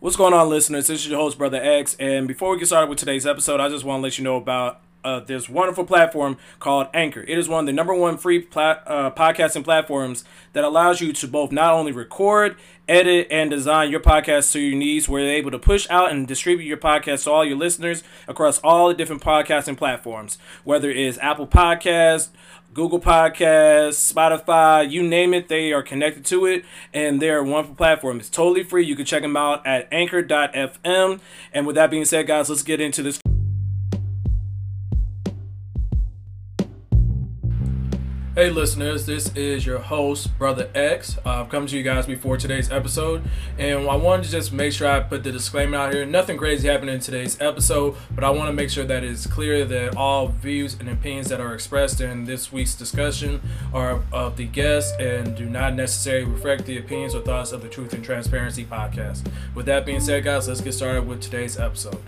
What's going on, listeners? This is your host, Brother X. And before we get started with today's episode, I just want to let you know about uh, this wonderful platform called Anchor. It is one of the number one free plat- uh, podcasting platforms that allows you to both not only record, edit, and design your podcast to your needs, where you're able to push out and distribute your podcast to all your listeners across all the different podcasting platforms, whether it is Apple Podcasts, Google Podcasts, Spotify, you name it, they are connected to it, and they're wonderful platform. It's totally free. You can check them out at anchor.fm. And with that being said, guys, let's get into this. Hey, listeners, this is your host, Brother X. I've come to you guys before today's episode, and I wanted to just make sure I put the disclaimer out here. Nothing crazy happened in today's episode, but I want to make sure that it's clear that all views and opinions that are expressed in this week's discussion are of the guest and do not necessarily reflect the opinions or thoughts of the Truth and Transparency podcast. With that being said, guys, let's get started with today's episode.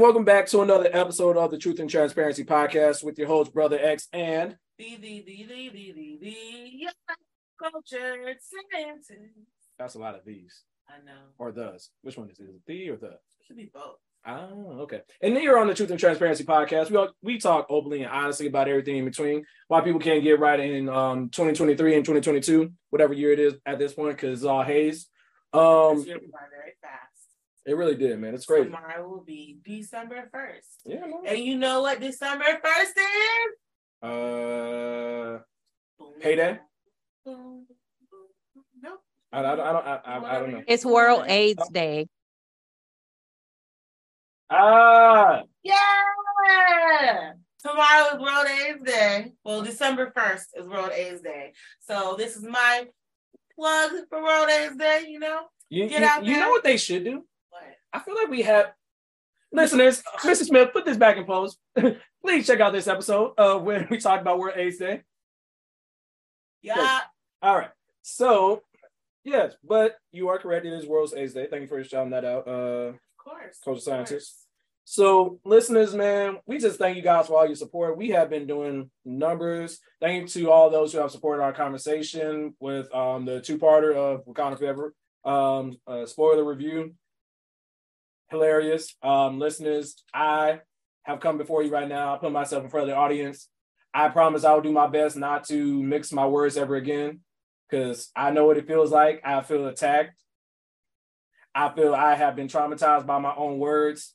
And welcome back to another episode of the Truth and Transparency Podcast with your host, Brother X, and The the the the the the the yeah, culture science. that's a lot of these I know. or those. Which one is it? Is it the or the? It should be both. Oh, okay. And then you're on the Truth and Transparency Podcast. We all, we talk openly and honestly about everything in between. Why people can't get right in um 2023 and 2022, whatever year it is at this point, because it's all haze. Um, It's really very fast. It really did, man. It's crazy. Tomorrow will be December first, Yeah, man. and you know what December first is? Uh, Boom, Payday? boom, boom. Nope. I, I, don't- I don't, I, I, I don't know. It's World AIDS Day. Ah, Yeah. Tomorrow is World AIDS Day. Well, December 1st is World AIDS Day. So this is my plug for World AIDS Day, you know? you, Get you, out you there. know what they should do? I feel like we have listeners. Mr. Smith, put this back in post. Please check out this episode uh, when we talked about World AIDS Day. Yeah. All right. So, yes, but you are correct. It is World AIDS Day. Thank you for shouting that out, uh, Of course. Culture of Scientist. So, listeners, man, we just thank you guys for all your support. We have been doing numbers. Thank you to all those who have supported our conversation with um, the two-parter of Wakanda Forever. Um, uh, spoiler review. Hilarious. Um, listeners, I have come before you right now. I put myself in front of the audience. I promise I will do my best not to mix my words ever again because I know what it feels like. I feel attacked. I feel I have been traumatized by my own words.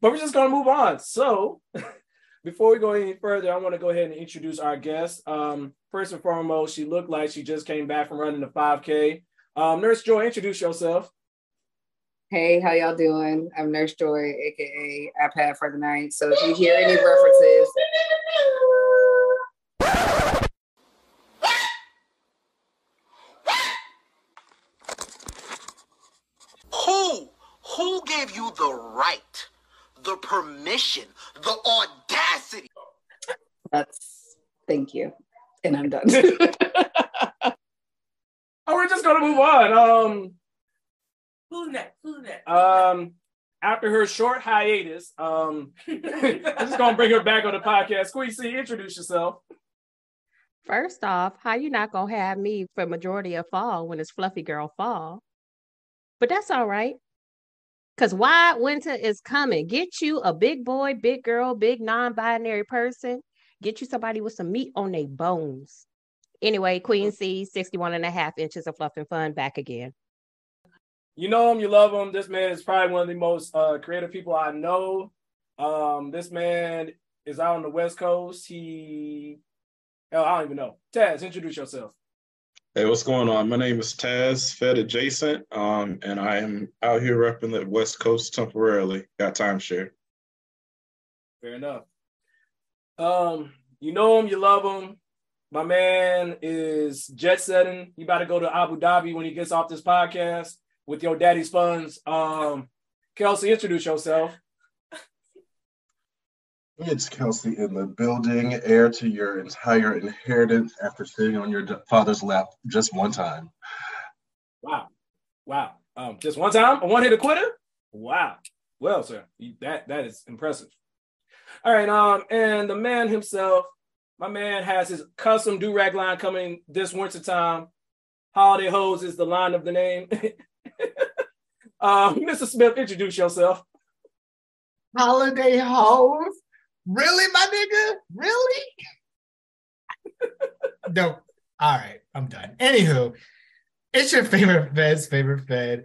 But we're just going to move on. So, before we go any further, I want to go ahead and introduce our guest. Um, first and foremost, she looked like she just came back from running the 5K. Um, Nurse Joy, introduce yourself. Hey, how y'all doing? I'm Nurse Joy, aka iPad for the night. So if you hear any references, Who? Who gave you the right, the permission, the audacity? that's thank you. And I'm done. Oh, we're just going to move on. Um, Who's next? Who's next? um, after her short hiatus, um, I'm just going to bring her back on the podcast. Squeezy, introduce yourself. First off, how you not gonna have me for majority of fall when it's fluffy girl fall? But that's all right. Cause why winter is coming. Get you a big boy, big girl, big non-binary person. Get you somebody with some meat on their bones. Anyway, Queen C, 61 and a half inches of fluff and fun back again. You know him, you love him. This man is probably one of the most uh, creative people I know. Um, this man is out on the West Coast. He, hell, I don't even know. Taz, introduce yourself. Hey, what's going on? My name is Taz, Fed adjacent, um, and I am out here repping the West Coast temporarily. Got timeshare. Fair enough. Um, you know him, you love him. My man is jet setting. He about to go to Abu Dhabi when he gets off this podcast with your daddy's funds. Um, Kelsey, introduce yourself. It's Kelsey in the building, heir to your entire inheritance after sitting on your father's lap just one time. Wow. Wow. Um, just one time, a one hitter quitter. Wow. Well, sir, that that is impressive. All right. Um, and the man himself, My man has his custom do rag line coming this winter time. Holiday Hose is the line of the name. uh, Mr. Smith, introduce yourself. Holiday hoes? Really, my nigga? Really? no. All right, I'm done. Anywho, it's your favorite Fed's favorite Fed.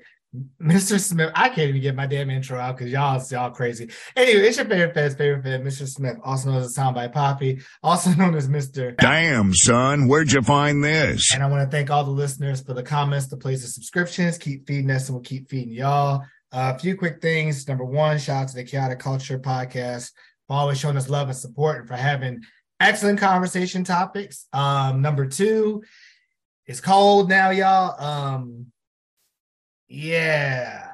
Mr. Smith, I can't even get my damn intro out because y'all y'all crazy. Anyway, it's your favorite Fed's favorite Fed, Mr. Smith, also known as Soundbite Poppy, also known as Mr. Damn, son, where'd you find this? And I want to thank all the listeners for the comments, the places, subscriptions. Keep feeding us and we'll keep feeding y'all. Uh, a few quick things. Number one, shout out to the Chaotic Culture podcast for always showing us love and support and for having excellent conversation topics. Um, number two, it's cold now, y'all. Um, yeah.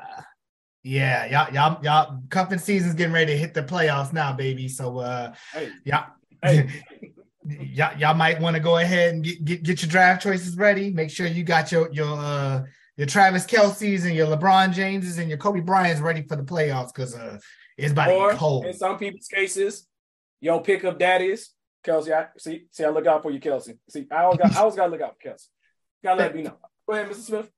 Yeah, y'all, y'all, y'all, cuffing season's getting ready to hit the playoffs now, baby. So, uh, Hey, y'all, hey, y'all, y'all might want to go ahead and get, get get your draft choices ready. Make sure you got your your uh your Travis Kelce's and your LeBron Jameses and your Kobe Bryant's ready for the playoffs because uh it's about to or get cold. in some people's cases, yo pick up daddies. Kelsey, I see, see, I look out for you, Kelsey. See, I always got, I always gotta look out for Kelsey. Gotta let me know. Go ahead, Mr. Smith.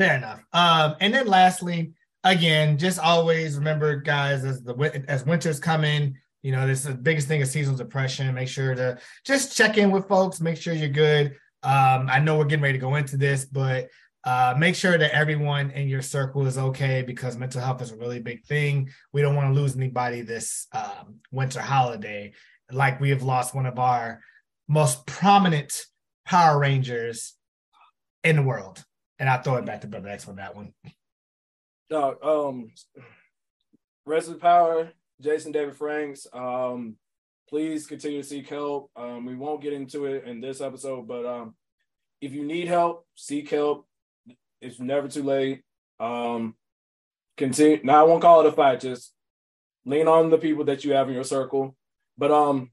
Fair enough. Um, and then lastly, again, just always remember, guys, as the as winter's coming, you know, this is the biggest thing is seasonal depression. Make sure to just check in with folks, make sure you're good. Um, I know we're getting ready to go into this, but uh, make sure that everyone in your circle is okay because mental health is a really big thing. We don't want to lose anybody this um, winter holiday, like we have lost one of our most prominent Power Rangers in the world. And I throw it back to Brother X on that one. Dog, um, rest of the power, Jason David Franks. Um, please continue to seek help. Um, we won't get into it in this episode, but um, if you need help, seek help. It's never too late. Um, continue. Now I won't call it a fight. Just lean on the people that you have in your circle. But um,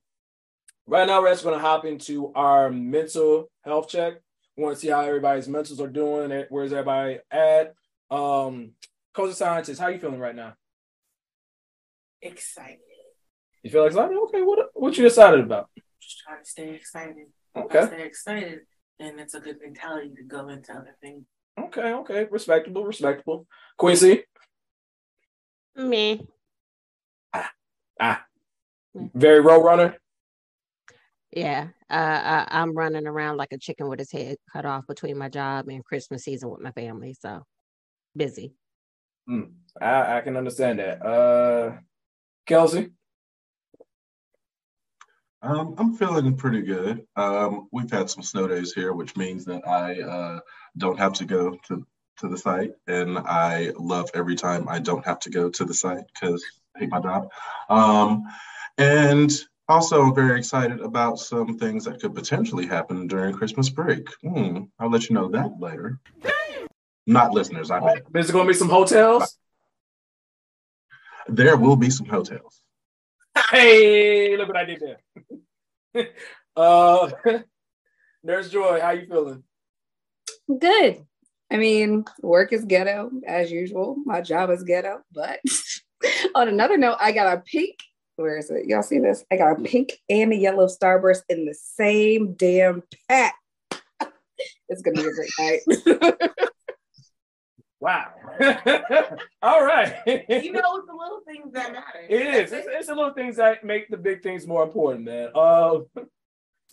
right now we're just gonna hop into our mental health check. We want to see how everybody's mentals are doing. and Where's everybody at? Um, Coach of Scientist, how you feeling right now? Excited. You feel excited? Okay, what what you excited about? Just trying to stay excited. Okay, Stay excited. And it's a good mentality to go into other things. okay, okay. Respectable, respectable. Quincy, Me. Ah. Ah. Very road runner. Yeah, uh, I, I'm running around like a chicken with his head cut off between my job and Christmas season with my family. So busy. I, I can understand that. Uh, Kelsey, Um, I'm feeling pretty good. Um, we've had some snow days here, which means that I uh, don't have to go to, to the site, and I love every time I don't have to go to the site because I hate my job. Um, and also, I'm very excited about some things that could potentially happen during Christmas break. Hmm, I'll let you know that later. Not listeners, I mean. is there gonna be some hotels? There will be some hotels. Hey, look what I did there. uh, Nurse Joy, how you feeling? Good. I mean, work is ghetto as usual. My job is ghetto. But on another note, I got a pink. Where is it? Y'all see this? I got a pink and a yellow starburst in the same damn pack. it's gonna be a great night. Wow. All right. You know, it's the little things that matter. It is. It's, it's the little things that make the big things more important, man. Uh,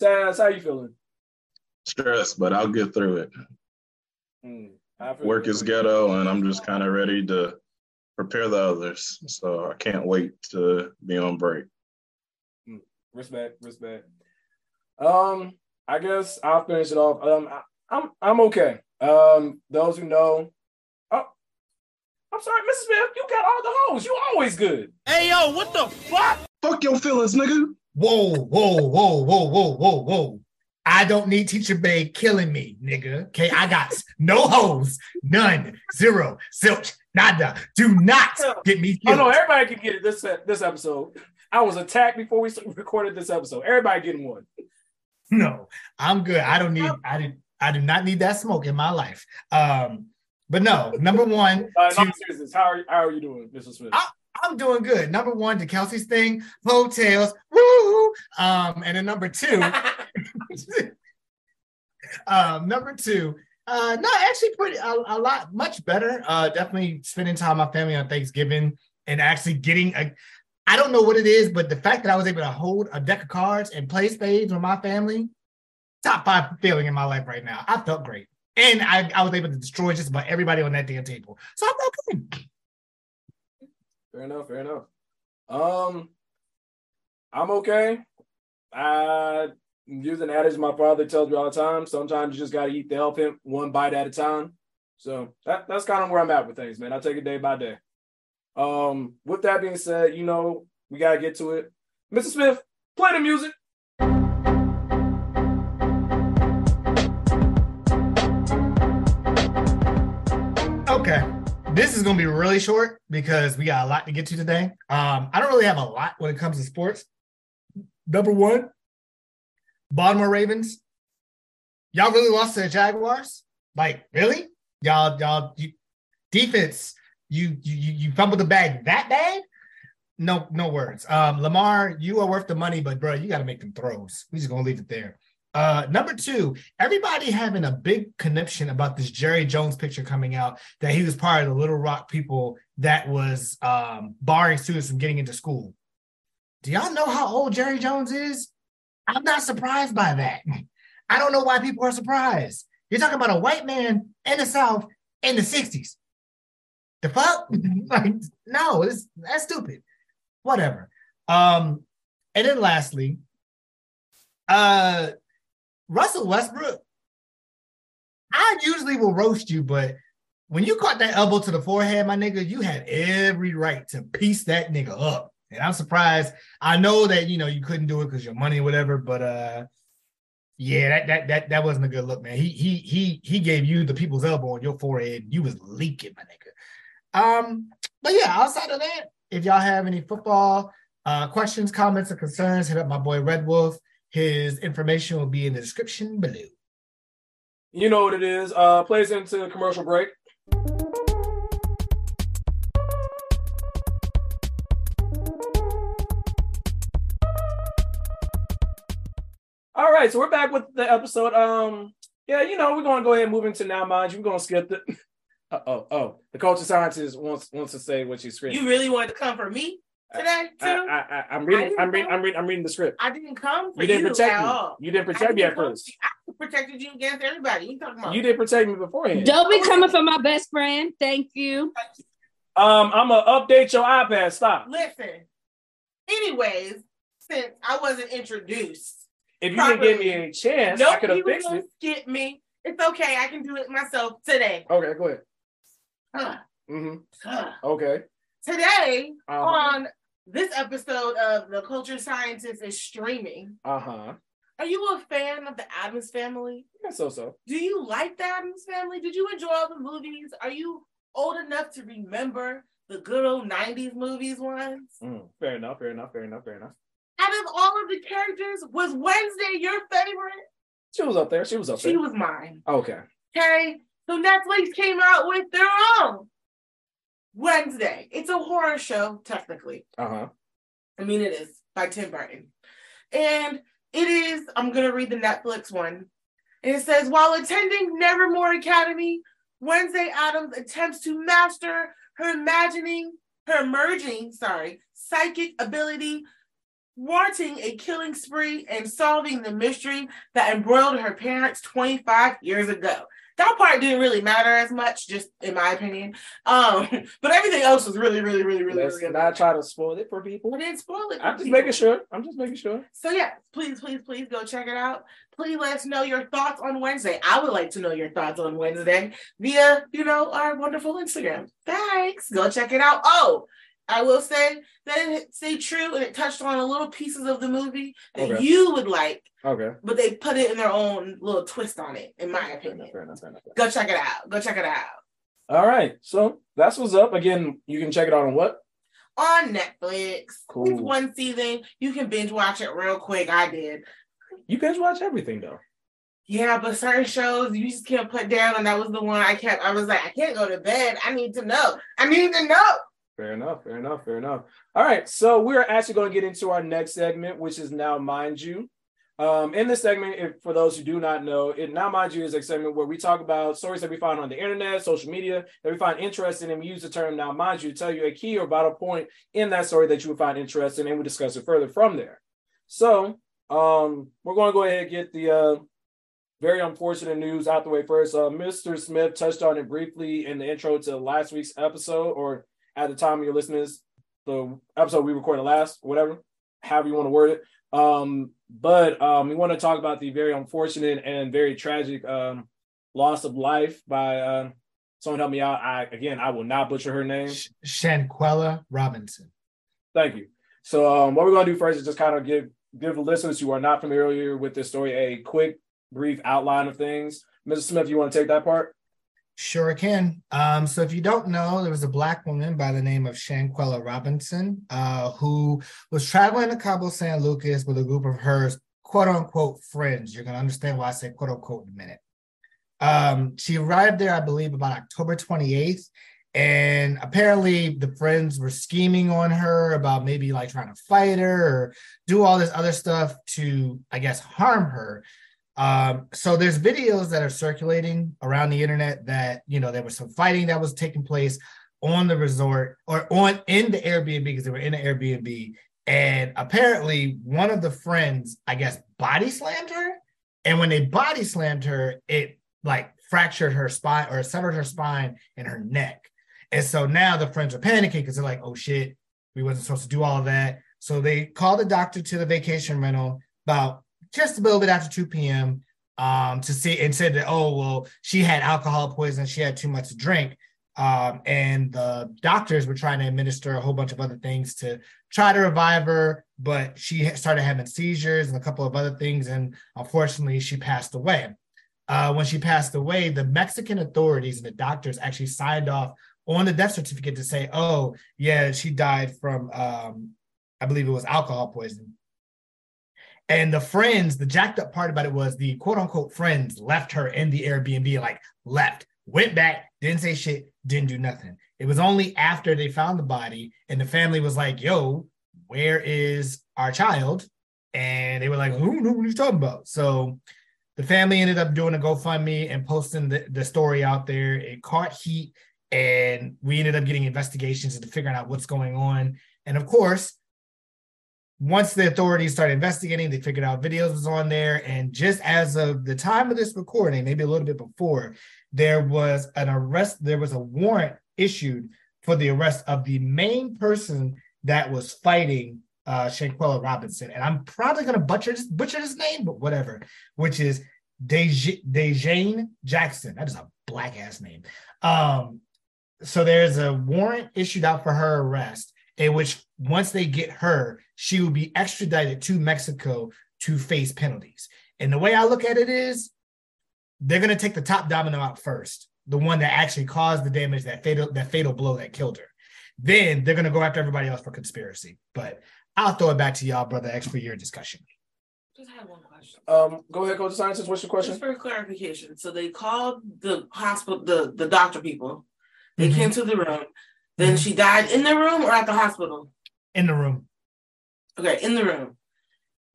Taz, how you feeling? Stressed, but I'll get through it. Mm, Work is ghetto, and I'm just kind of ready to prepare the others. So I can't wait to be on break. respect, respect. Um, I guess I'll finish it off. Um, I, I'm I'm okay. Um, those who know, oh, I'm sorry, Mrs. Smith, you got all the hoes. You always good. Hey, yo, what the fuck? Fuck your feelings, nigga. Whoa, whoa, whoa, whoa, whoa, whoa, whoa. I don't need Teacher Bay killing me, nigga. Okay, I got no hoes, none, zero, zilch, nada. Do not get me Oh killed. no, everybody can get it this this episode. I was attacked before we recorded this episode. Everybody getting one. No, I'm good. I don't need. I did. I do not need that smoke in my life. Um, but no. Number one, Uh, to- no, seriousness, how are how are you doing, Mrs. Smith? I- I'm doing good. Number one, to Kelsey's thing, hotels, woo. Um, and then number two, um, number two, uh, no, actually, pretty a, a lot much better. Uh, definitely spending time with my family on Thanksgiving and actually getting a. I don't know what it is, but the fact that I was able to hold a deck of cards and play spades with my family, top five feeling in my life right now. I felt great, and I, I was able to destroy just about everybody on that damn table. So I felt good. Fair enough. Fair enough. Um, I'm okay. I use an adage my father tells me all the time. Sometimes you just gotta eat the elephant one bite at a time. So that, that's kind of where I'm at with things, man. I take it day by day. Um, with that being said, you know, we gotta get to it. Mr. Smith, play the music. Okay. This is going to be really short because we got a lot to get to today. Um, I don't really have a lot when it comes to sports. Number one, Baltimore Ravens. Y'all really lost to the Jaguars? Like, really? Y'all, y'all, you, defense, you, you, you fumbled the bag that bad? No, no words. Um, Lamar, you are worth the money, but bro, you got to make them throws. We just gonna leave it there. Uh, number two, everybody having a big conniption about this Jerry Jones picture coming out that he was part of the Little Rock people that was um, barring students from getting into school. Do y'all know how old Jerry Jones is? I'm not surprised by that. I don't know why people are surprised. You're talking about a white man in the South in the 60s. The fuck? like, no, it's, that's stupid. Whatever. Um, and then lastly, uh, Russell Westbrook, I usually will roast you, but when you caught that elbow to the forehead, my nigga, you had every right to piece that nigga up. And I'm surprised. I know that you know you couldn't do it because your money or whatever, but uh yeah, that that that that wasn't a good look, man. He he he he gave you the people's elbow on your forehead. You was leaking, my nigga. Um, but yeah, outside of that, if y'all have any football uh questions, comments, or concerns, hit up my boy Red Wolf. His information will be in the description below. You know what it is. Uh, plays into commercial break. Right, so we're back with the episode. Um, yeah, you know, we're gonna go ahead and move into now, mind you. We're gonna skip the. Uh, oh, oh, the culture scientist wants wants to say what she's screaming. You really wanted to come for me today too? I, I, I'm reading. didn't I'm reading. I'm reading. I'm reading the script. I didn't come for You didn't protect at me. all. You didn't protect me didn't at first. I protected you against everybody. You talking about? You didn't protect me beforehand. Don't be coming for my best friend. Thank you. Um, I'm gonna update your iPad. Stop. Listen. Anyways, since I wasn't introduced, If you didn't give me properly. a chance, I could have fixed it. skip me. It's okay. I can do it myself today. Okay, go ahead. Huh, Mm-hmm. huh. Okay. Today Uh-huh. on this episode of The Culture Scientist is streaming. Uh huh. Are you a fan of the Addams Family? Yeah, so so. Do you like the Addams Family? Did you enjoy all the movies? Are you old enough to remember the good old 90s movies ones? Mm, fair enough. Fair enough. Fair enough. Fair enough. Out of all of the characters, was Wednesday your favorite? She was up there. She was up there. She was mine. Okay. Okay. So Netflix came out with their own Wednesday. It's a horror show, technically. Uh huh. I mean, it is by Tim Burton. And it is, I'm going to read the Netflix one. And it says, while attending Nevermore Academy, Wednesday Addams attempts to master her imagining, her emerging, sorry, psychic ability, thwarting a killing spree and solving the mystery that embroiled her parents 25 years ago. That part didn't really matter as much, just in my opinion. Um, but everything else was really, really, really, really, Let's really not good. try to spoil it for people. I didn't spoil it. I'm just people. making sure. I'm just making sure. So yeah, please, please, please go check it out. Please let us know your thoughts on Wednesday. I would like to know your thoughts on Wednesday via, you know, our wonderful Instagram. Thanks. Go check it out. Oh, I will say that it stayed true and it touched on a little pieces of the movie that Okay. you would like, Okay. but they put it in their own little twist on it, in my Fair opinion. enough. Fair enough. Fair enough. Go check it out. Go check it out. All right. So that's what's up. Again, you can check it out on what? On Netflix. Cool. It's one season. You can binge watch it real quick. I did. You binge watch everything though. Yeah, but certain shows you just can't put down, and that was the one I kept. I was like, I can't go to bed. I need to know. I need to know. Fair enough. Fair enough. Fair enough. All right. So we're actually going to get into our next segment, which is now mind you. Um, in this segment, if, for those who do not know, it now mind you is a segment where we talk about stories that we find on the internet, social media that we find interesting, and we use the term now mind you to tell you a key or vital point in that story that you would find interesting, and we discuss it further from there. So um, we're going to go ahead and get the uh, very unfortunate news out the way first. Uh, Mr. Smith touched on it briefly in the intro to last week's episode, or at the time you're listening, the episode we recorded last, whatever, however you want to word it. Um, but um, we want to talk about the very unfortunate and very tragic um, loss of life by uh, someone help me out. I again, I will not butcher her name. Shanquella Robinson. Thank you. So um, what we're going to do first is just kind of give give the listeners who are not familiar with this story a quick, brief outline of things. Mr. Smith, you want to take that part? Sure can. Um, so if you don't know, there was a black woman by the name of Shanquella Robinson uh, who was traveling to Cabo San Lucas with a group of hers, quote unquote friends. You're going to understand why I say quote unquote in a minute. Um, she arrived there, I believe, about October 28th. And apparently, the friends were scheming on her about maybe like trying to fight her or do all this other stuff to, I guess, harm her. Um, so there's videos that are circulating around the internet that you know there was some fighting that was taking place on the resort or on in the Airbnb because they were in an Airbnb, and apparently one of the friends, I guess, body slammed her, and when they body slammed her, it like fractured her spine or severed her spine and her neck, and so now the friends are panicking because they're like, oh shit, we wasn't supposed to do all that. So they called the doctor to the vacation rental about just a little bit after 2 p.m. Um, to see and said that, oh, well, she had alcohol poisoning, she had too much to drink. Um, and the doctors were trying to administer a whole bunch of other things to try to revive her, but she started having seizures and a couple of other things. And unfortunately, she passed away. Uh, when she passed away, the Mexican authorities and the doctors actually signed off on the death certificate to say, oh, yeah, she died from, um, I believe it was alcohol poisoning. And the friends, the jacked up part about it was the quote unquote friends left her in the Airbnb, like left, went back, didn't say shit, didn't do nothing. It was only after they found the body and the family was like, yo, where is our child? And they were like, who know what you talking about? So the family ended up doing a GoFundMe and posting the, the story out there. It caught heat and we ended up getting investigations into figuring out what's going on. And of course, once the authorities started investigating, they figured out videos was on there. And just as of the time of this recording, maybe a little bit before, there was an arrest, there was a warrant issued for the arrest of the main person that was fighting uh Shanquella Robinson. And I'm probably gonna butcher this, butcher his name, but whatever, which is Dej- Dejane Jackson. That is a black ass name. Um, so there's a warrant issued out for her arrest in which once they get her, she will be extradited to Mexico to face penalties. And the way I look at it is they're going to take the top domino out first, the one that actually caused the damage, that fatal, that fatal blow that killed her. Then they're going to go after everybody else for conspiracy. But I'll throw it back to y'all, brother X, for your discussion. Just had one question. Um, go ahead, Coach Sciences. What's your question? Just for clarification. So they called the hospital, the, the doctor people. They Mhm. came to the room. Then she died in the room or at the hospital? In the room. Okay, in the room.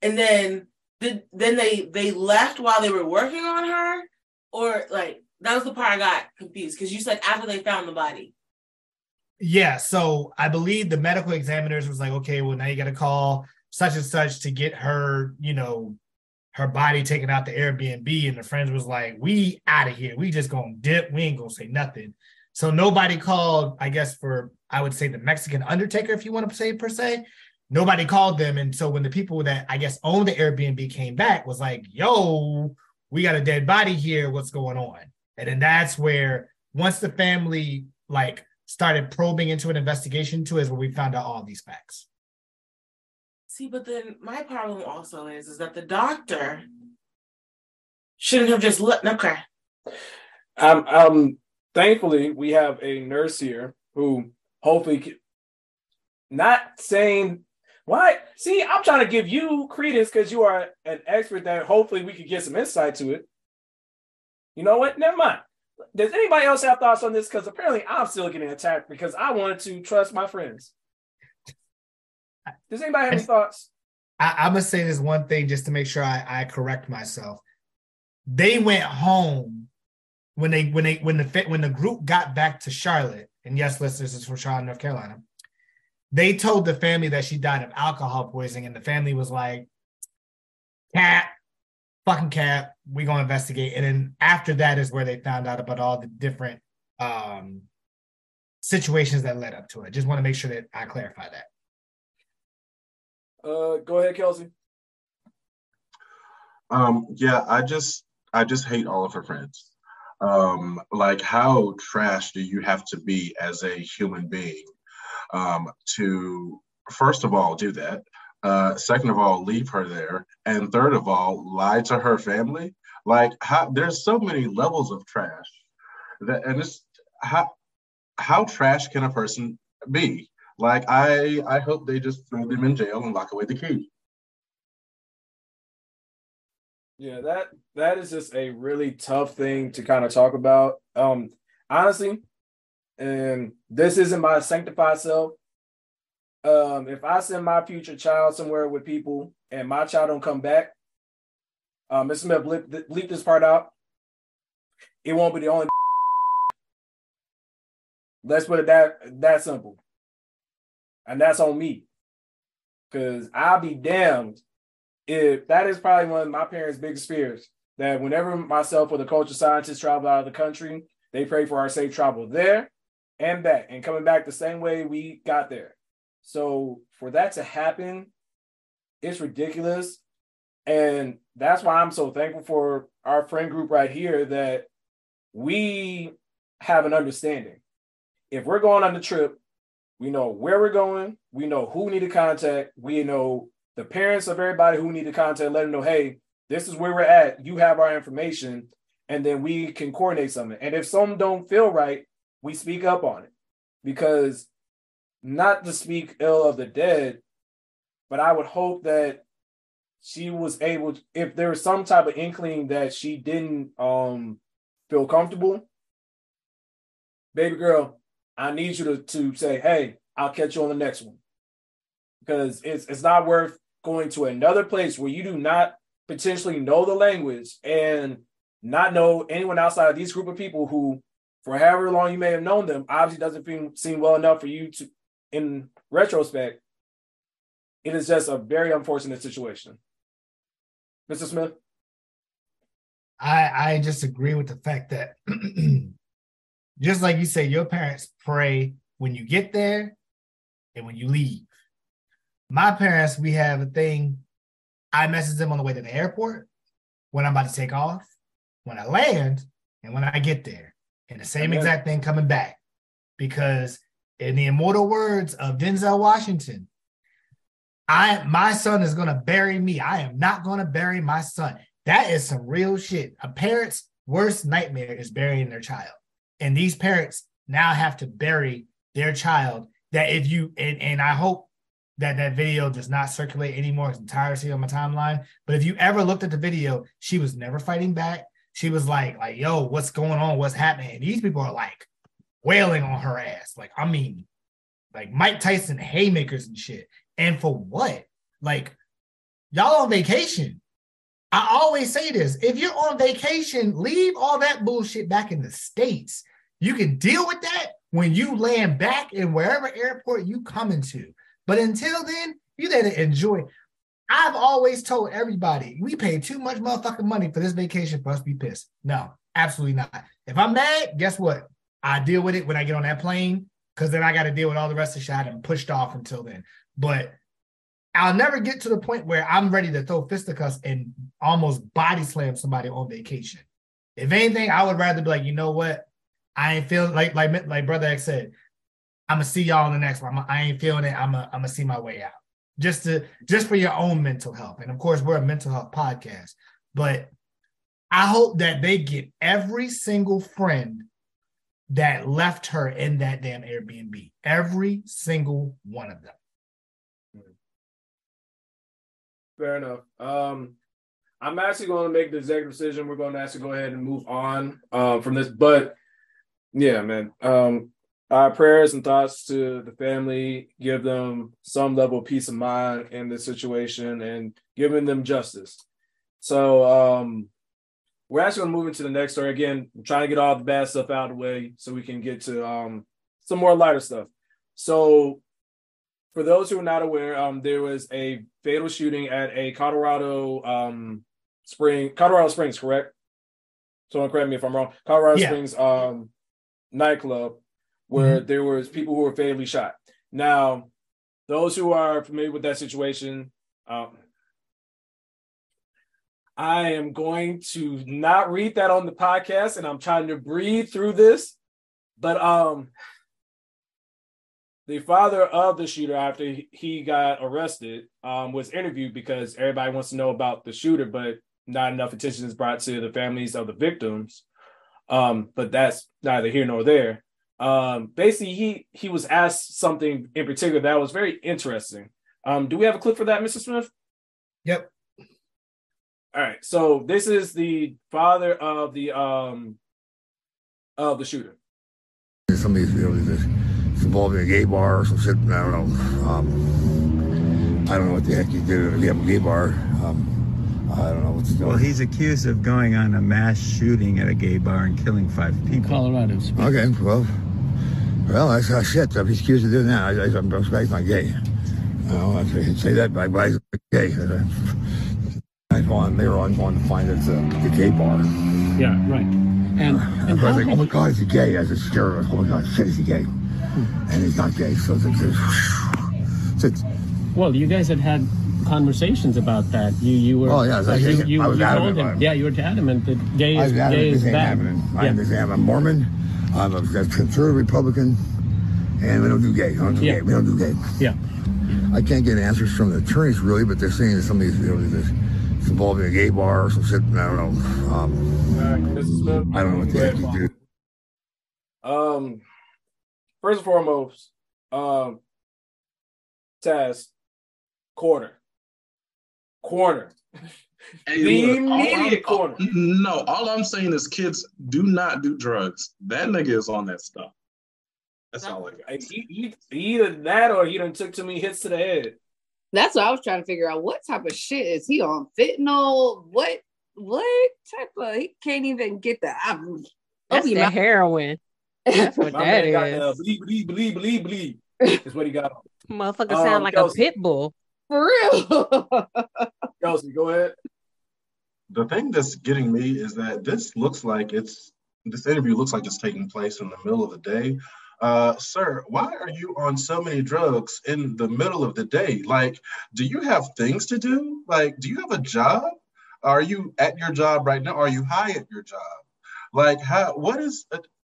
And then did then they they left while they were working on her? Or like that was the part I got confused because you said after they found the body. Yeah, so I believe the medical examiners was like, okay, well now you got to call such and such to get her, you know, her body taken out the Airbnb, and the friends was like, we out of here, we just gonna dip, we ain't gonna say nothing. So nobody called, I guess, for I would say the Mexican undertaker, if you want to say per se. Nobody called them, and so when the people that I guess owned the Airbnb came back, was like, yo, we got a dead body here, what's going on? And then that's where once the family like started probing into an investigation to is where we found out all these facts. See, but then my problem also is is that the doctor shouldn't have just let okay. Um, um, thankfully, we have a nurse here who hopefully, c- not saying why. See, I'm trying to give you credence because you are an expert that hopefully we could get some insight to it. You know what? Never mind. Does anybody else have thoughts on this? Because apparently I'm still getting attacked because I wanted to trust my friends. Does anybody have any thoughts? I, I'm gonna say this one thing just to make sure I, I correct myself. They went home when they when they when the fit when the group got back to Charlotte, and yes, listeners, this is from Charlotte, North Carolina. They told the family that she died of alcohol poisoning, and the family was like, "Cat, fucking cat, we gonna investigate." And then after that is where they found out about all the different um situations that led up to it. Just want to make sure that I clarify that. Uh, go ahead, Kelsey. Um, yeah, I just I just hate all of her friends. Um, like how trash do you have to be as a human being um, to first of all do that? Uh, second of all, leave her there, and third of all, lie to her family. Like how there's so many levels of trash that, and it's how how trash can a person be? Like I I hope they just throw them in jail and lock away the key. Yeah, that that is just a really tough thing to kind of talk about. Um, honestly, and this isn't my sanctified self. Um, if I send my future child somewhere with people and my child don't come back, uh, Mr. Smith, bleep, bleep this part out. It won't be the only. Let's put it that that simple, and that's on me, because I'll be damned that is probably one of my parents' biggest fears. That whenever myself or the culture scientists travel out of the country, they pray for our safe travel there and back, and coming back the same way we got there. So for that to happen, it's ridiculous. And that's why I'm so thankful for our friend group right here that we have an understanding. If we're going on the trip, we know where we're going, we know who we need to contact, we know the parents of everybody who need to contact, let them know, hey, this is where we're at. You have our information, and then we can coordinate something. And if some don't feel right, we speak up on it. Because not to speak ill of the dead, but I would hope that she was able to, if there was some type of inkling that she didn't um feel comfortable, baby girl, I need you to, to say, hey, I'll catch you on the next one. Because it's it's not worth going to another place where you do not potentially know the language and not know anyone outside of these group of people who, for however long you may have known them, obviously doesn't seem, well enough for you to, in retrospect, it is just a very unfortunate situation. Mr. Smith? I I just agree with the fact that just like you say, your parents pray when you get there and when you leave. My parents, we have a thing. I message them on the way to the airport, when I'm about to take off, when I land, and when I get there. And the same exact thing coming back. Because in the immortal words of Denzel Washington, I my son is gonna bury me. I am not gonna bury my son. That is some real shit. A parent's worst nightmare is burying their child. And these parents now have to bury their child. That if you and, and I hope that that video does not circulate anymore. It's entirely on my timeline. But if you ever looked at the video, she was never fighting back. She was like, like, yo, what's going on? What's happening? And these people are like wailing on her ass. Like, I mean, like Mike Tyson haymakers and shit. And for what? Like, y'all on vacation. I always say this if you're on vacation, leave all that bullshit back in the States. You can deal with that when you land back in wherever airport you come into. But until then, you there to enjoy. I've always told everybody we pay too much motherfucking money for this vacation for us to be pissed. No, absolutely not. If I'm mad, guess what? I deal with it when I get on that plane because then I got to deal with all the rest of the shit and pushed off until then. But I'll never get to the point where I'm ready to throw fisticuffs and almost body slam somebody on vacation. If anything, I would rather be like, you know what? I ain't feeling like like like brother X said. I'm gonna see y'all in the next one. I'm, I ain't feeling it. I'm gonna I'm see my way out. Just to just for your own mental health. And of course, we're a mental health podcast. But I hope that they get every single friend that left her in that damn Airbnb. Every single one of them. Fair enough. Um, I'm actually going to make the executive decision. We're going to actually go ahead and move on um, from this. But yeah, man, um, our prayers and thoughts to the family, give them some level of peace of mind in this situation and giving them justice. So um, we're actually going to move into the next story. Again, I'm trying to get all the bad stuff out of the way so we can get to um, some more lighter stuff. So for those who are not aware, um, there was a fatal shooting at a Colorado um, Spring, Colorado Springs, correct? Someone correct me if I'm wrong. Colorado Yeah. Springs um, nightclub where Mm-hmm. there was people who were fatally shot. Now, those who are familiar with that situation, um, I am going to not read that on the podcast, and I'm trying to breathe through this. But um, the father of the shooter, after he- got arrested, um, was interviewed because everybody wants to know about the shooter, but not enough attention is brought to the families of the victims. Um, but that's neither here nor there. Um, basically, he he was asked something in particular that was very interesting. Um, do we have a clip for that, Mr. Smith? Yep. All right. So this is the father of the um of the shooter. Some of these, you know, this it's involving a gay bar or some shit. I don't know. Um, I don't know what the heck he did at a gay bar. Um, I don't know what's going. On. Well, he's accused of going on a mass shooting at a gay bar and killing five people. Colorado. Okay, well, well, I said, shit. If he's accused of doing that, I, I, I'm, I'm not gay. No, I say- say that by by gay. I want they were on wanting to find it's a, a gay bar. Yeah, right. And, And I was like, oh my god, is he gay? As a scared, oh my god, shit, is he gay? And he's not gay, so it's, it's, it's, well, you guys had had conversations about that. You you were. Oh, yeah, uh, I- you, you, I was you adamant him. Yeah, you were adamant that gay I is, was gay is bad. happening. I Yeah. I'm Mormon. I'm a conservative Republican, and we don't do gay. We don't do Yeah. gay. We don't do gay. Yeah. I can't get answers from the attorneys really, but they're saying that some of these, you know, this it's involving a gay bar or some shit. I don't know. Um, All right, I don't know what the heck he did. Um, first and foremost, um, Taz, corner, corner, Hey, the look, all I'm- corner. No, all I'm saying is kids do not do drugs. That nigga is on that stuff. That's all I got. He, he, either that or he done took too many hits to the head. That's what I was trying to figure out. What type of shit is he on? Fentanyl? What? What type of? He can't even get the. I'm, That's Obi, the my- heroin. That's what My that man got is. uh, believe, believe, believe, believe, believe. Is what he got. On. Motherfucker Um, sound like Kelsey. a pit bull. For real. Kelsey, go ahead. The thing that's getting me is that this looks like it's this interview looks like it's taking place in the middle of the day. Uh, sir, why are you on so many drugs in the middle of the day? Like, do you have things to do? Like, do you have a job? Are you at your job right now? Are you high at your job? Like, how? What is?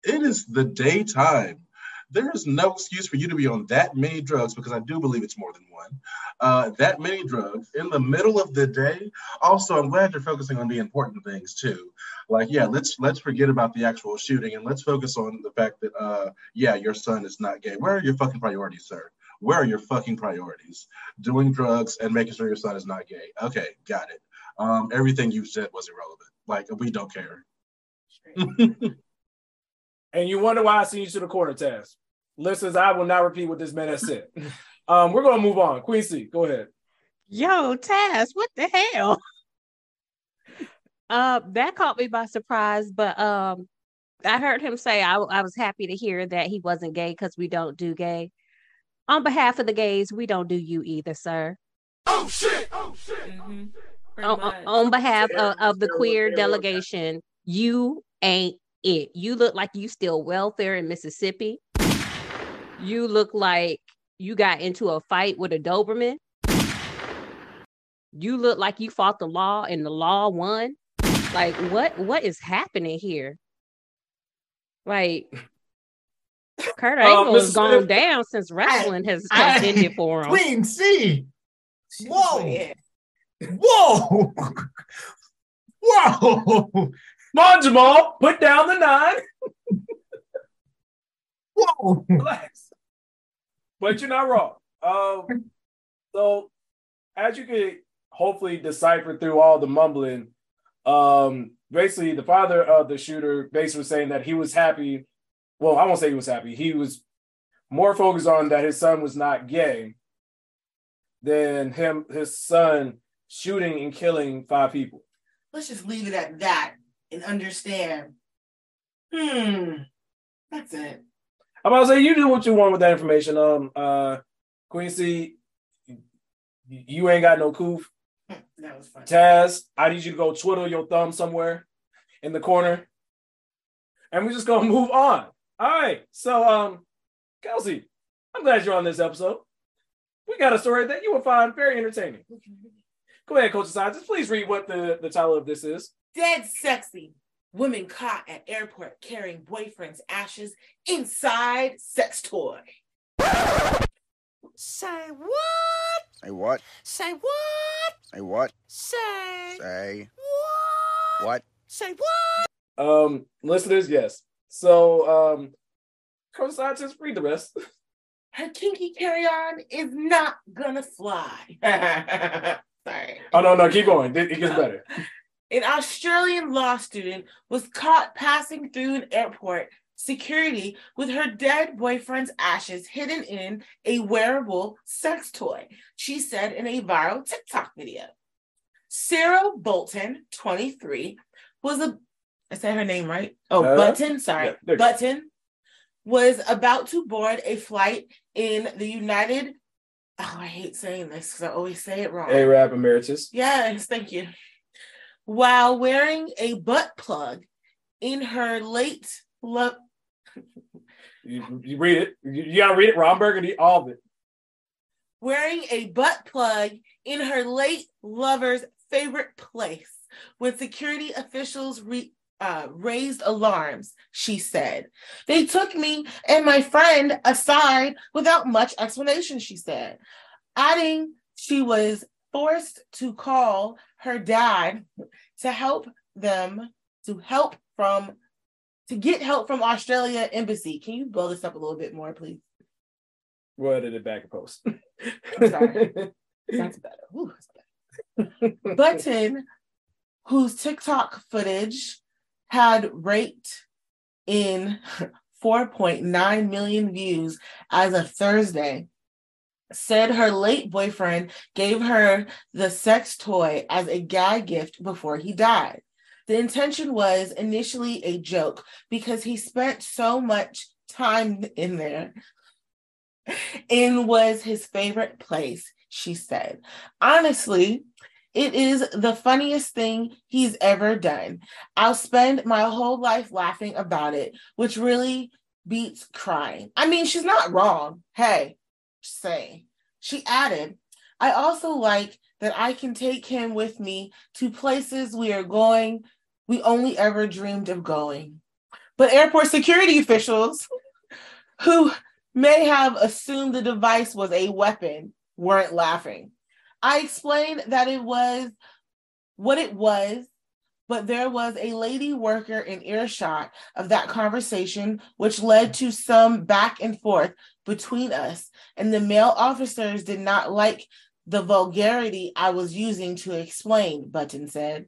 It is the daytime. There is no excuse for you to be on that many drugs because I do believe it's more than one. Uh, that many drugs in the middle of the day. Also, I'm glad you're focusing on the important things too. Like, yeah, let's let's forget about the actual shooting and let's focus on the fact that, uh, yeah, your son is not gay. Where are your fucking priorities, sir? Where are your fucking priorities? Doing drugs and making sure your son is not gay. Okay, got it. Um, everything you said was irrelevant. Like, we don't care. And you wonder why I sent you to the corner, Taz. Listeners, I will not repeat what this man has said. Um, we're gonna move on. Queen C, go ahead. Yo, Taz, what the hell? Uh, that caught me by surprise, but um, I heard him say I, I was happy to hear that he wasn't gay because we don't do gay. On behalf of the gays, we don't do you either, sir. Oh shit! Oh shit! On, on- on behalf of, of the queer delegation, you ain't it. You look like you still welfare in Mississippi. You look like you got into a fight with a Doberman. You look like you fought the law and the law won. Like what what is happening here? Like Kurt Uh, Angle has Mr. gone Smith, down since wrestling has, I- has ended for him. Queen C. Whoa. Whoa. Whoa. Come on, Jamal, put down the nine. Whoa. Relax. But you're not wrong. Um, so as you could hopefully decipher through all the mumbling. Um, basically, the father of the shooter basically was saying that he was happy. Well, I won't say he was happy. He was more focused on that his son was not gay than him, his son shooting and killing five people. Let's just leave it at that and understand. Hmm. That's it. I'm about to say you do what you want with that information. Um, uh, Quincy, you ain't got no coof. That was fun. Taz, I need you to go twiddle your thumb somewhere in the corner. And we're just gonna move on. All right. So um, Kelsey, I'm glad you're on this episode. We got a story that you will find very entertaining. Go ahead, Coach of Sciences. Please read what the, the title of this is. Dead sexy. Women caught at airport carrying boyfriend's ashes inside sex toy. Say what? Say what? Say what? Say what? Say Say what? what? Say what? Um, listeners, yes. So um, Coach of Sciences, read the rest. Her kinky carry-on is not gonna fly. Sorry. Oh no, no, keep going. It, it gets better. An Australian law student was caught passing through an airport security with her dead boyfriend's ashes hidden in a wearable sex toy, she said in a viral TikTok video. Sarah Bolton, 23, was a I said her name right. Oh, Uh, Button, sorry. yeah, there you go. Button was about to board a flight in the United. Oh, I hate saying this because I always say it wrong. Arab Emeritus. Yes, thank you. While wearing a butt plug in her late love. You, you read it. You, you gotta read it. Ron Burgundy, all of it. Wearing a butt plug in her late lover's favorite place when security officials re- uh, raised alarms, she said. They took me and my friend aside without much explanation, she said. Adding, she was forced to call her dad to help them to help from to get help from Australia embassy. Can you blow this up a little bit more, please? We'll edit it back and post. I'm sorry. That's better. Ooh, that's better. Button, whose TikTok footage had raked in 4.9 million views as of Thursday, said her late boyfriend gave her the sex toy as a gag gift before he died. The intention was initially a joke because he spent so much time in there and was his favorite place, she said. Honestly, it is the funniest thing he's ever done. I'll spend my whole life laughing about it, which really beats crying. I mean, she's not wrong. Hey, say. She added, I also like that I can take him with me to places we are going, we only ever dreamed of going. But airport security officials who may have assumed the device was a weapon weren't laughing. I explained that it was what it was, but there was a lady worker in earshot of that conversation, which led to some back and forth between us. And the male officers did not like the vulgarity I was using to explain, Button said.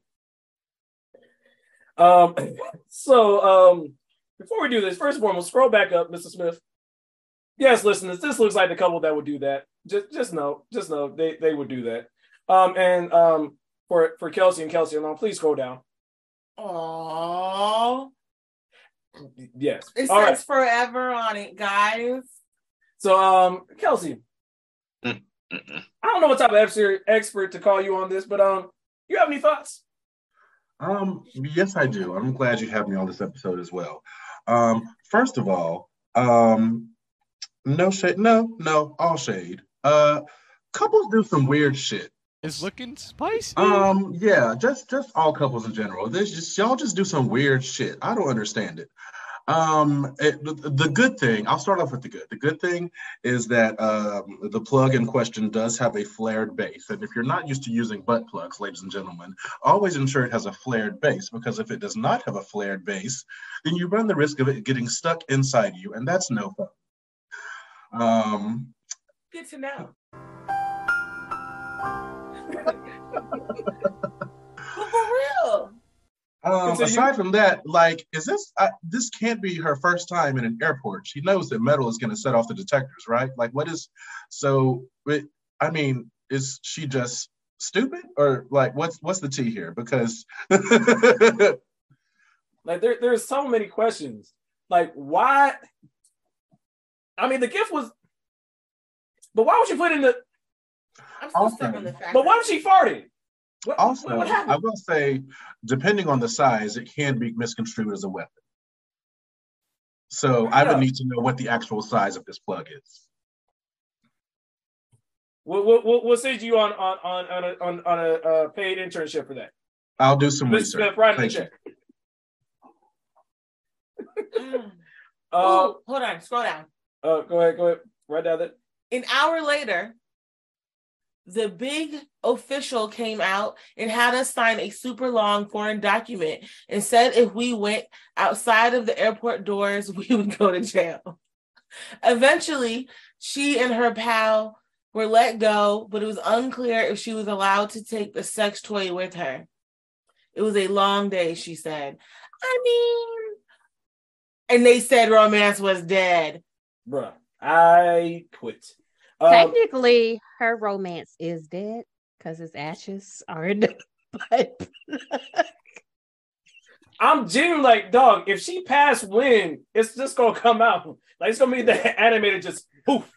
Um, so um, before we do this, first and foremost, scroll back up, Mr. Smith. Yes, listeners, this looks like the couple that would do that. Just, just know, just know they they would do that. Um, and um, for for Kelsey and Kelsey alone, please scroll down. Aww. Yes. It All says right. forever on it, guys. So um, Kelsey, I don't know what type of expert expert to call you on this, but um, you have any thoughts? Um, yes, I do. I'm glad you have me on this episode as well. Um, first of all, um, no shade, no, no, all shade. Uh, couples do some weird shit. It's looking spicy. Um, yeah, just just all couples in general. This just y'all just do some weird shit. I don't understand it. Um, it, the, the good thing, I'll start off with the good. The good thing is that um, the plug in question does have a flared base. And if you're not used to using butt plugs, ladies and gentlemen, always ensure it has a flared base because if it does not have a flared base, then you run the risk of it getting stuck inside you, and that's no fun. Um, Good to know. For real. Um, Continue. aside from that, like, is this uh, this can't be her first time in an airport? She knows that metal is going to set off the detectors, right? Like, what is so? It, I mean, is she just stupid, or like, what's what's the tea here? Because Like there, there's so many questions. Like why? I mean, the gift was, but why would you put in the? I'm still Also- stuck on the fact. But why was she farting? What, also, what, what? I will say, depending on the size, it can be misconstrued as a weapon. So I would need to know what the actual size of this plug is. We'll, we'll, we'll, we'll send you on on on on a, on, on a uh, paid internship for that. I'll do some Mr. research. Smith, write in Thank you. check. Mm. Uh, oh, hold on, scroll down. uh, go ahead, go ahead. Write down that. An hour later, the big official came out and had us sign a super long foreign document and said if we went outside of the airport doors, we would go to jail. Eventually, she and her pal were let go, but it was unclear if she was allowed to take the sex toy with her. It was a long day, she said. I mean, and they said romance was dead. Bruh, I quit. Um, Technically, her romance is dead because his ashes are in the pipe. I'm genuinely like, dog, if she passed when, it's just gonna come out. Like it's gonna be the animated just poof.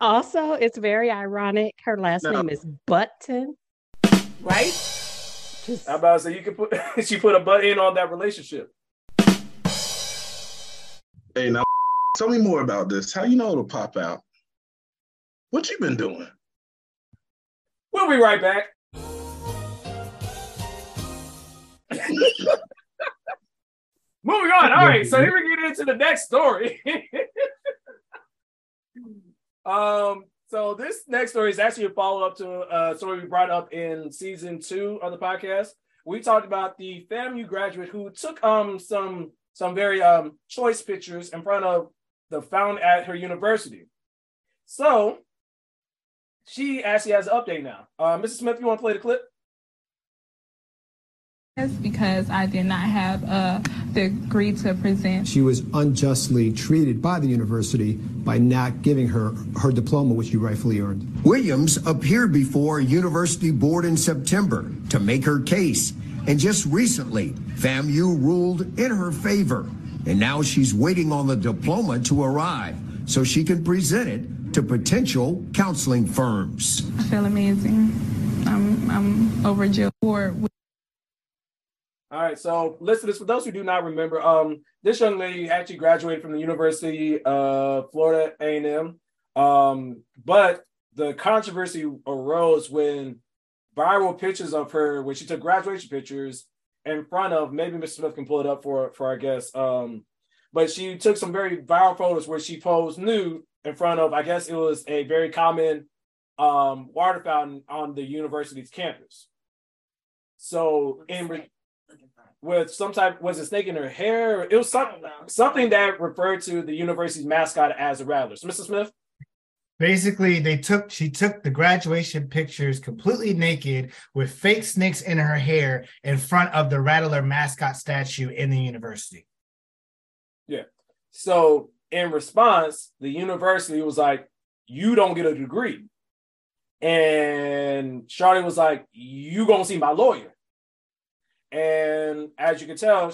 Also, it's very ironic. Her last No. name is Button. Right? Just How about so you can put she put a butt in on that relationship. Hey, now tell me more about this. How you know it'll pop out? What you been doing? We'll be right back. Moving on. All right, so here we get into the next story. um, so this next story is actually a follow-up to a story we brought up in season two of the podcast. We talked about the FAMU graduate who took um some some very um choice pictures in front of the fountain at her university. So she actually has an update now. Uh, Mrs. Smith, you want to play the clip? Yes, because I did not have a degree to present. She was unjustly treated by the university by not giving her her diploma, which she rightfully earned. Williams appeared before a university board in September to make her case. And just recently, FAMU ruled in her favor. And now she's waiting on the diploma to arrive so she can present it to potential counseling firms. I feel amazing. I'm, I'm overjoyed. for- All right, so listeners, for those who do not remember, um, this young lady actually graduated from the University of Florida A&M, um, but the controversy arose when viral pictures of her, when she took graduation pictures in front of, maybe Mr. Smith can pull it up for for our guests, um, but she took some very viral photos where she posed nude in front of, I guess it was a very common um, water fountain on the university's campus. So in re- with some type was a snake in her hair. It was some, something that referred to the university's mascot as a rattler. So, Mr. Smith, Basically, they took she took the graduation pictures completely naked with fake snakes in her hair in front of the Rattler mascot statue in the university. yeah. So in response, the university was like, "You don't get a degree," and Charlie was like, "You gonna see my lawyer." And as you can tell,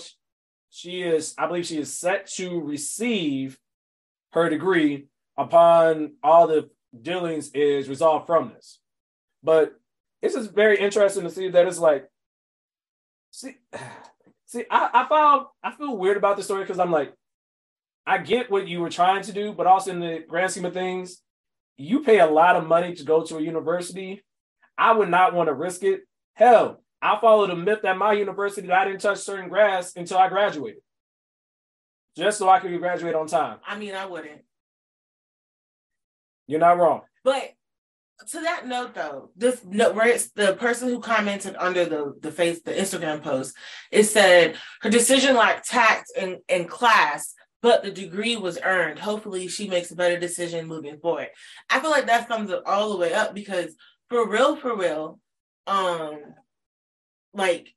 she is, I believe, she is set to receive her degree upon all the dealings is resolved from this. But it's just very interesting to see that it's like, see, see, I, I found I feel weird about the story because I'm like, I get what you were trying to do, but also in the grand scheme of things, you pay a lot of money to go to a university. I would not want to risk it. Hell, I followed a myth at my university that I didn't touch certain grass until I graduated, just so I could graduate on time. I mean, I wouldn't. You're not wrong. But to that note, though, this no, where it's the person who commented under the the face the Instagram post, it said her decision lacked tact and and class, but the degree was earned. Hopefully, she makes a better decision moving forward. I feel like that sums it all the way up because for real, for real, um, like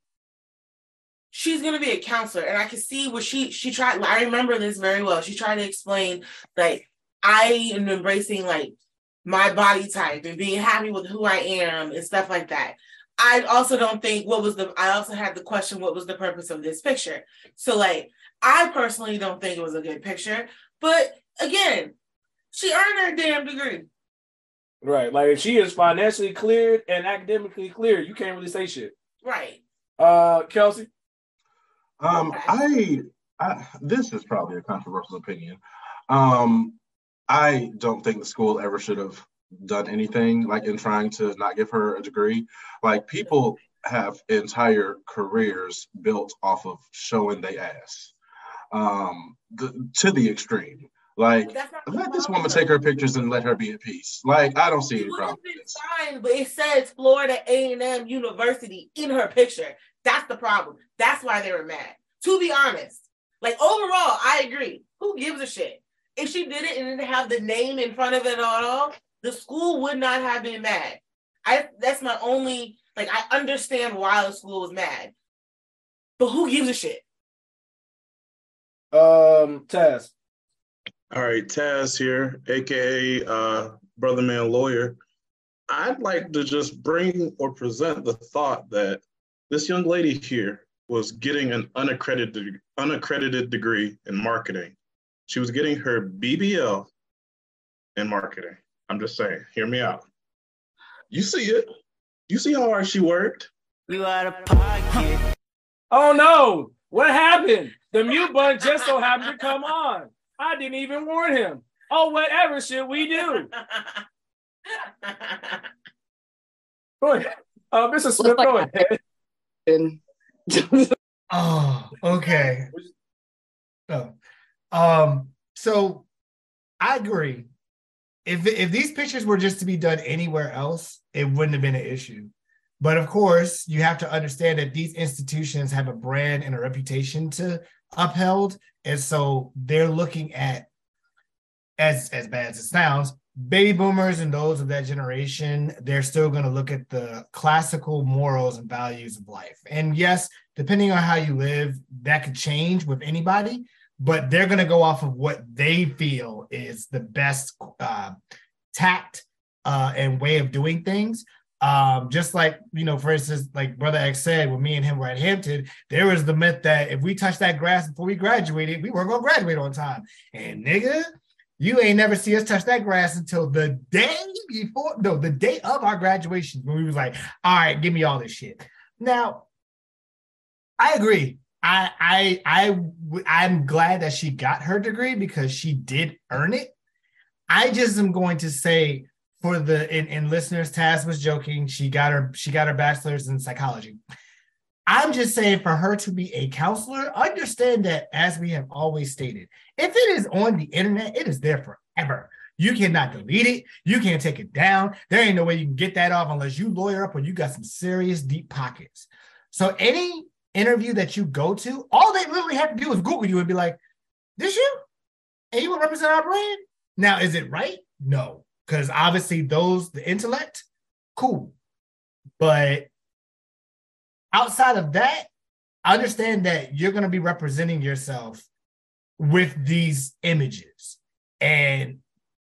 she's gonna be a counselor, and I can see what she she tried. I remember this very well. She tried to explain like I am embracing like my body type and being happy with who I am and stuff like that. I also don't think what was the I also had the question what was the purpose of this picture. So like I personally don't think it was a good picture, but again, she earned her damn degree. Right. Like if she is financially cleared and academically cleared, you can't really say shit. Right. Uh Kelsey. Um, I, I this is probably a controversial opinion. Um, I don't think the school ever should have done anything like in trying to not give her a degree. Like people have entire careers built off of showing they ass, um, the, to the extreme. Like let this woman take her pictures and let her be at peace. Like I don't see any problem. Fine, but it says Florida A&M University in her picture. That's the problem. That's why they were mad. To be honest, like overall, I agree. Who gives a shit? If she did it and didn't have the name in front of it at all, the school would not have been mad. I that's my only like I understand why the school was mad. But who gives a shit? Um Taz. All right, Taz here, aka uh, Brother Man Lawyer. I'd like to just bring or present the thought that this young lady here was getting an unaccredited unaccredited degree in marketing. She was getting her BBL in marketing. I'm just saying, hear me out. You see it. You see how hard she worked. You out of pocket. Oh no! What happened? The mute button just so happened to come on. I didn't even warn him. Oh, whatever should we do? Go ahead. Uh, Mr. Smith, go ahead. Oh, okay. Oh. Um, so I agree. If if these pictures were just to be done anywhere else, it wouldn't have been an issue. But of course, you have to understand that these institutions have a brand and a reputation to upheld, and so they're looking at as as bad as it sounds, baby boomers and those of that generation, they're still going to look at the classical morals and values of life. And yes, depending on how you live, that could change with anybody, but they're going to go off of what they feel is the best uh, tact uh, and way of doing things. Um, just like, you know, for instance, like Brother X said, when me and him were at Hampton, there was the myth that if we touched that grass before we graduated, we weren't to graduate on time. And nigga, you ain't never see us touch that grass until the day before, no, the day of our graduation, when we was like, all right, give me all this shit. Now, I agree. I I I I'm glad that she got her degree because she did earn it. I just am going to say for the in, listeners, Taz was joking. She got her she got her bachelor's in psychology. I'm just saying for her to be a counselor, understand that as we have always stated, if it is on the internet, it is there forever. You cannot delete it. You can't take it down. There ain't no way you can get that off unless you lawyer up or you got some serious deep pockets. So any interview that you go to, all they literally have to do is Google you and be like, "This you? And you will represent our brand?" Now, is it right? No, because obviously those the intellect, cool, but outside of that, I understand that you're going to be representing yourself with these images. And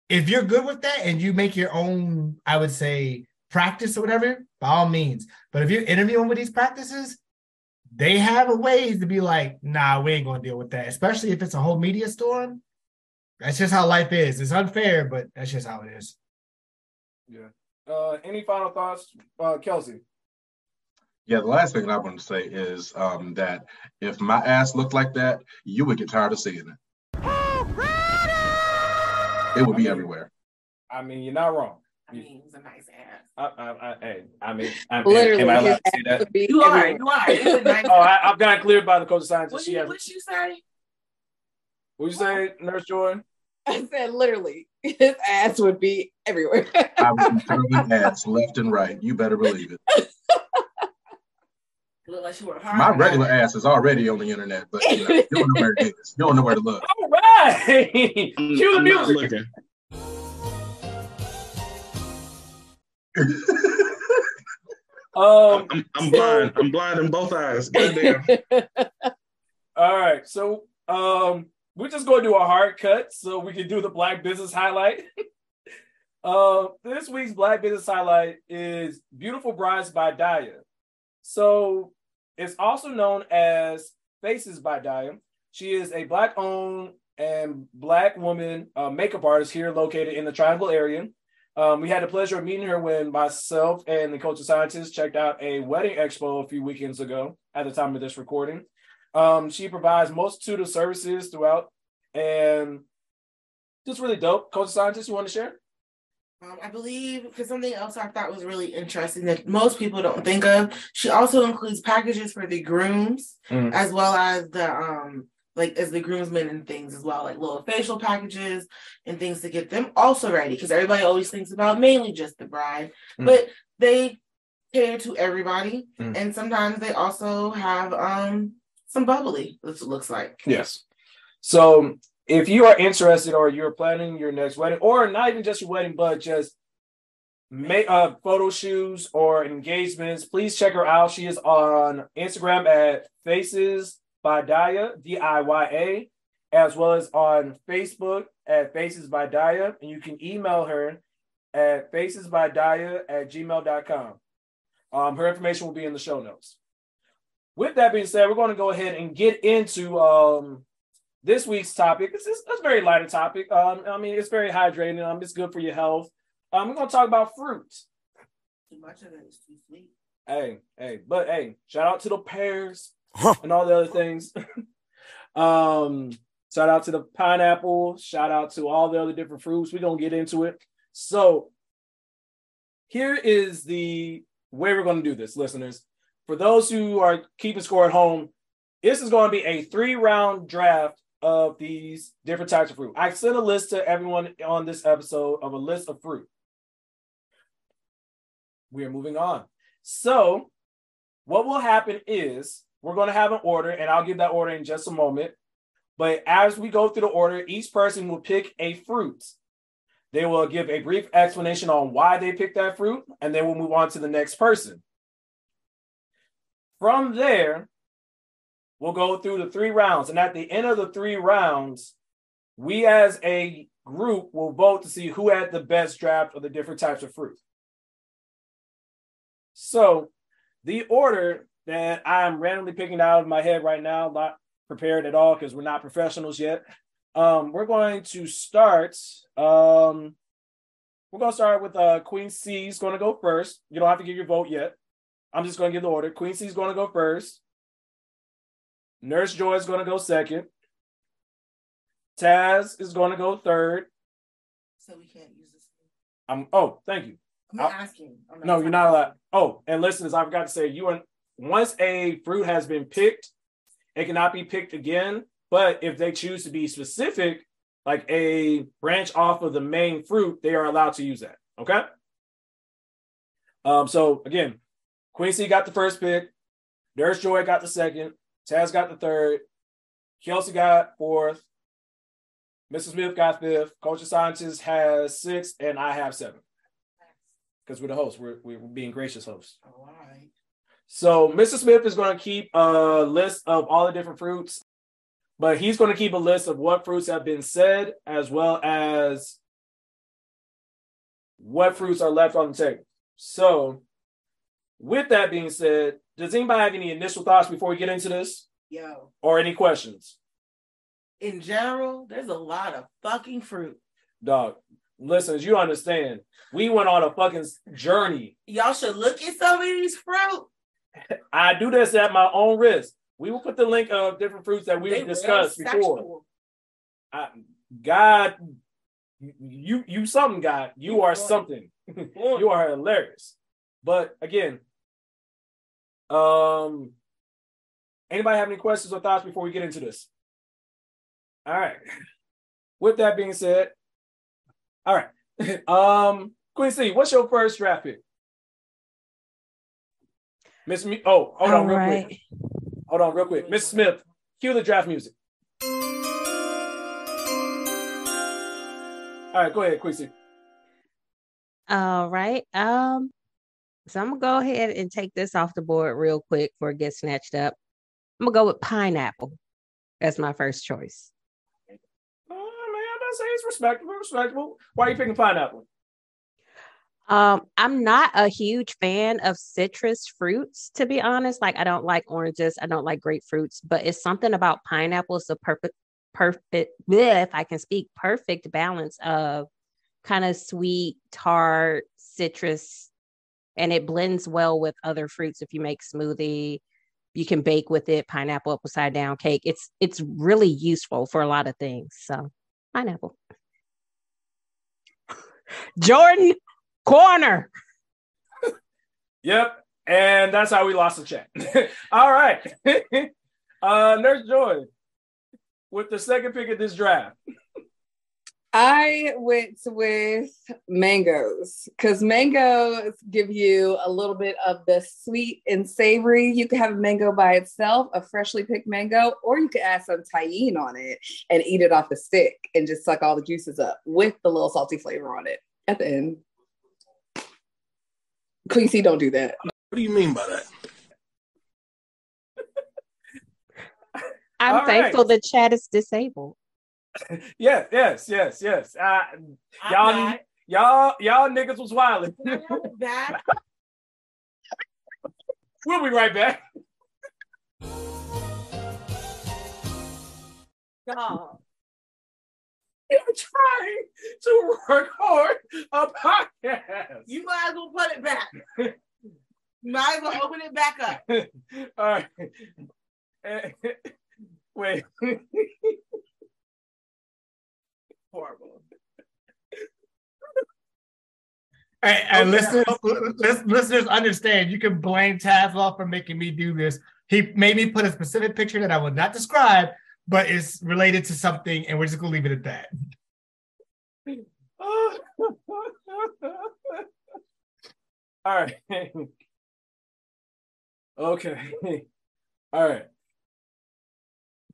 if you're good with that and you make your own, I would say, practice or whatever, by all means. But if you're interviewing with these practices, they have a ways to be like, nah, we ain't going to deal with that, especially if it's a whole media storm. That's just how life is. It's unfair, but that's just how it is. Yeah. Uh, any final thoughts, uh, Kelsey? Yeah, the last thing I want to say is um, that if my ass looked like that, you would get tired of seeing it. It would be everywhere. I mean, you're not wrong. I mean, it's a nice ass. I, I, I, hey, I mean, I, Literally, am I allowed to say that? would be You are, you are. Nice Oh, I, I've gotten cleared by the coach of science. What She you, has. what you say? What you say, Nurse Jordan? I said literally, his ass would be everywhere. I would be ass left and right. You better believe it. Look like you were hard. My regular ass is already on the internet, but you, know, you don't know where it is. You don't know where to look. All right. Cue the music. Um, I'm, I'm blind. I'm blind in both eyes. Goddamn. All right, so um, we're just going to do a hard cut so we can do the Black Business highlight. uh, this week's Black Business highlight is "Beautiful Brides" by Diya. So it's also known as Faces by Diya. She is a Black-owned and Black woman uh, makeup artist here located in the Triangle area. Um, we had the pleasure of meeting her when myself and the culture scientist checked out a wedding expo a few weekends ago at the time of this recording. Um, she provides multitude of services throughout and just really dope. Culture scientist, you want to share? Um, I believe because something else I thought was really interesting that most people don't think of. She also includes packages for the grooms Mm. as well as the um like as the groomsmen and things as well, like little facial packages and things to get them also ready because everybody always thinks about mainly just the bride, Mm. but they cater to everybody Mm. and sometimes they also have um some bubbly, it looks like. Yes. So if you are interested or you're planning your next wedding, or not even just your wedding, but just make uh photo shoots or engagements, please check her out. She is on Instagram at Faces by Diya, D-I-Y-A, as well as on Facebook at Faces by Diya. And you can email her at facesbydiya at gmail.com. Um, her information will be in the show notes. With that being said, we're going to go ahead and get into um, this week's topic. It's, it's, it's a very lighter topic. Um, I mean, it's very hydrating. Um, it's good for your health. Um, we're going to talk about fruit. Too much of it is too sweet. Hey, hey, but hey, shout out to the pears and all the other things. um, shout out to the pineapple. Shout out to all the other different fruits. We're gonna get into it. So here is the way we're gonna do this, listeners. For those who are keeping score at home, this is to be a three-round draft of these different types of fruit. I sent a list to everyone on this episode of a list of fruit. We are moving on. So, what will happen is we're going to have an order, and I'll give that order in just a moment. But as we go through the order, each person will pick a fruit. They will give a brief explanation on why they picked that fruit, and then we'll move on to the next person. From there, we'll go through the three rounds. And at the end of the three rounds, we as a group will vote to see who had the best draft of the different types of fruit. So, the order that I'm randomly picking out of my head right now, not prepared at all because we're not professionals yet. Um, we're going to start. Um, we're going to start with uh, Queen C is going to go first. You don't have to give your vote yet. I'm just going to give the order. Queen C is going to go first. Nurse Joy is going to go second. Taz is going to go third. So we can't use this. I'm. Oh, thank you. I'm not I'll- asking. I'm No, you're not allowed. Oh, and listeners, I forgot to say you are once a fruit has been picked, it cannot be picked again. But if they choose to be specific, like a branch off of the main fruit, they are allowed to use that. Okay. Um. So again, Quincy got the first pick. Nurse Joy got the second. Taz got the third. Kelsey got fourth. Mrs. Smith got fifth. Culture Scientist has six, and I have seven because we're the hosts. We're, we're being gracious hosts. All right. So Mr. Smith is going to keep a list of all the different fruits, but he's going to keep a list of what fruits have been said as well as what fruits are left on the table. So, with that being said, does anybody have any initial thoughts before we get into this Yo, or any questions? in general, there's a lot of fucking fruit. Dog, listeners, you understand. We went on a fucking journey. Y'all should look at some of these fruit. I do this at my own risk. We will put the link of different fruits that we've discussed before. I, God, you you something, God. You are something. you are hilarious. But again, um, anybody have any questions or thoughts before we get into this? All right. With that being said, all right. um, Quincy, what's your first draft pick? Miss Me. Oh, hold on, real right. quick. Hold on, real quick. Miss Smith, cue the draft music. All right, go ahead, Quincy. All right. Um, so I'm gonna go ahead and take this off the board real quick before it gets snatched up. I'm gonna go with pineapple as my first choice. Oh man, I say it's respectable, respectable. Why are you picking pineapple? Um, I'm not a huge fan of citrus fruits, to be honest. Like I don't like oranges, I don't like grapefruits, but it's something about pineapple. It's a perfect, perfect, bleh, if I can speak, perfect balance of kind of sweet, tart, citrus, and it blends well with other fruits. If you make smoothie, you can bake with it, pineapple upside down cake. It's it's really useful for a lot of things. So pineapple. Jordan corner. Yep. And that's how we lost the chat. All right. uh Nurse Joy with the second pick of this draft. I went with mangoes because mangoes give you a little bit of the sweet and savory. You can have a mango by itself, a freshly picked mango, or you can add some Tajín on it and eat it off the stick and just suck all the juices up with the little salty flavor on it at the end. Quincy, don't do that. What do you mean by that? I'm All right. thankful the chat is disabled. yes, yes, yes, yes. Uh, y'all, back. y'all, y'all niggas was wilding. Back. we'll be right back. Dog. You're trying to record a podcast. You might as well put it back. You might as well open it back up. All right. Wait. Horrible. Hey, and Okay. Oh, listeners, lis- listeners understand you can blame Tazloff for making me do this. He made me put a specific picture that I will not describe, but it's related to something, and we're just gonna leave it at that. All right. Okay. All right.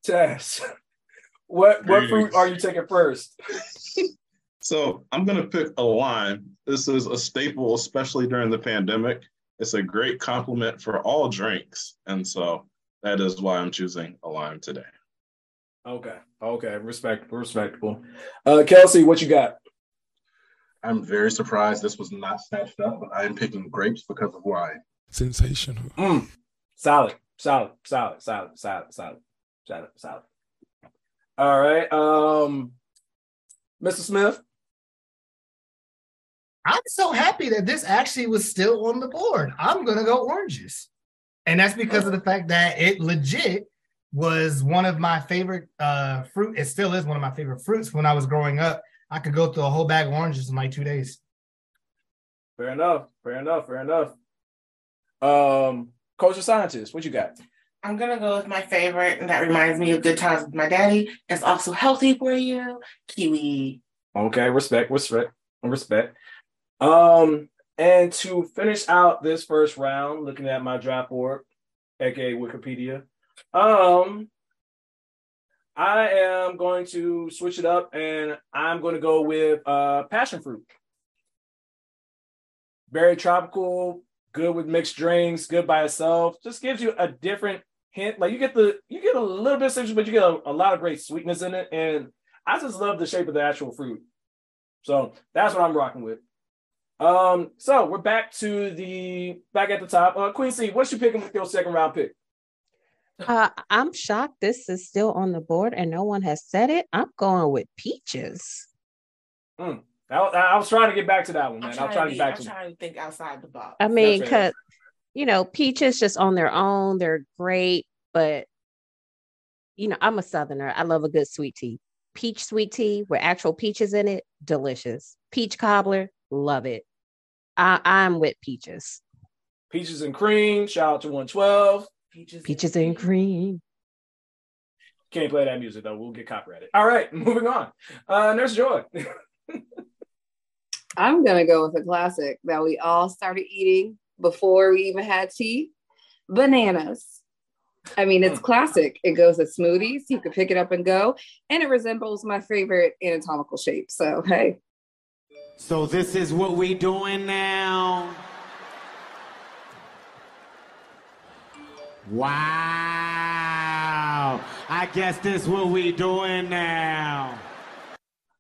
Tess, what what fruit are you taking first? So I'm gonna pick a lime. This is a staple, especially during the pandemic. It's a great complement for all drinks, and so that is why I'm choosing a lime today. Okay. Okay. Respectable. Respectable. Uh, Kelsey, what you got? I'm very surprised this was not snatched up, but I am picking grapes because of wine. Sensational. Mm. Solid. Solid. Solid. Solid. Solid. Solid. Solid. Solid. All right. Um, Mr. Smith. I'm so happy that this actually was still on the board. I'm gonna go oranges, and that's because of the fact that it legit was one of my favorite uh, fruit. It still is one of my favorite fruits. When I was growing up, I could go through a whole bag of oranges in like two days. Fair enough. Fair enough. Fair enough. Um, culture scientist, what you got? I'm gonna go with my favorite, and that reminds me of good times with my daddy. It's also healthy for you. Kiwi. Okay, respect, respect, respect. Um, and to finish out this first round, looking at my draft board, aka Wikipedia, um, I am going to switch it up, and I'm going to go with uh passion fruit. Very tropical, good with mixed drinks, good by itself. Just gives you a different hint. Like you get the you get a little bit of citrus, but you get a, a lot of great sweetness in it, and I just love the shape of the actual fruit. So that's what I'm rocking with. Um, so we're back to the back at the top. Uh Quincy, what's you picking with your second round pick? Uh, I'm shocked this is still on the board and no one has said it. I'm going with peaches. Mm. I, I was trying to get back to that one, man. I'm I'm trying, trying to to get back I'm to trying to think outside the box. I mean, That's fair. cause you know, peaches just on their own, they're great, but you know, I'm a southerner. I love a good sweet tea. Peach sweet tea with actual peaches in it, delicious. Peach cobbler, love it. I, I'm with peaches. Peaches and cream. Shout out to 112. Peaches, Peaches and cream. Can't play that music though. We'll get copyrighted. All right, moving on. Uh Nurse Joy. I'm gonna go with a classic that we all started eating before we even had tea. Bananas. I mean, it's classic. It goes with smoothies. You can pick it up and go, and it resembles my favorite anatomical shape. So hey, So this is what we doing now. Wow. I guess this what we doing now.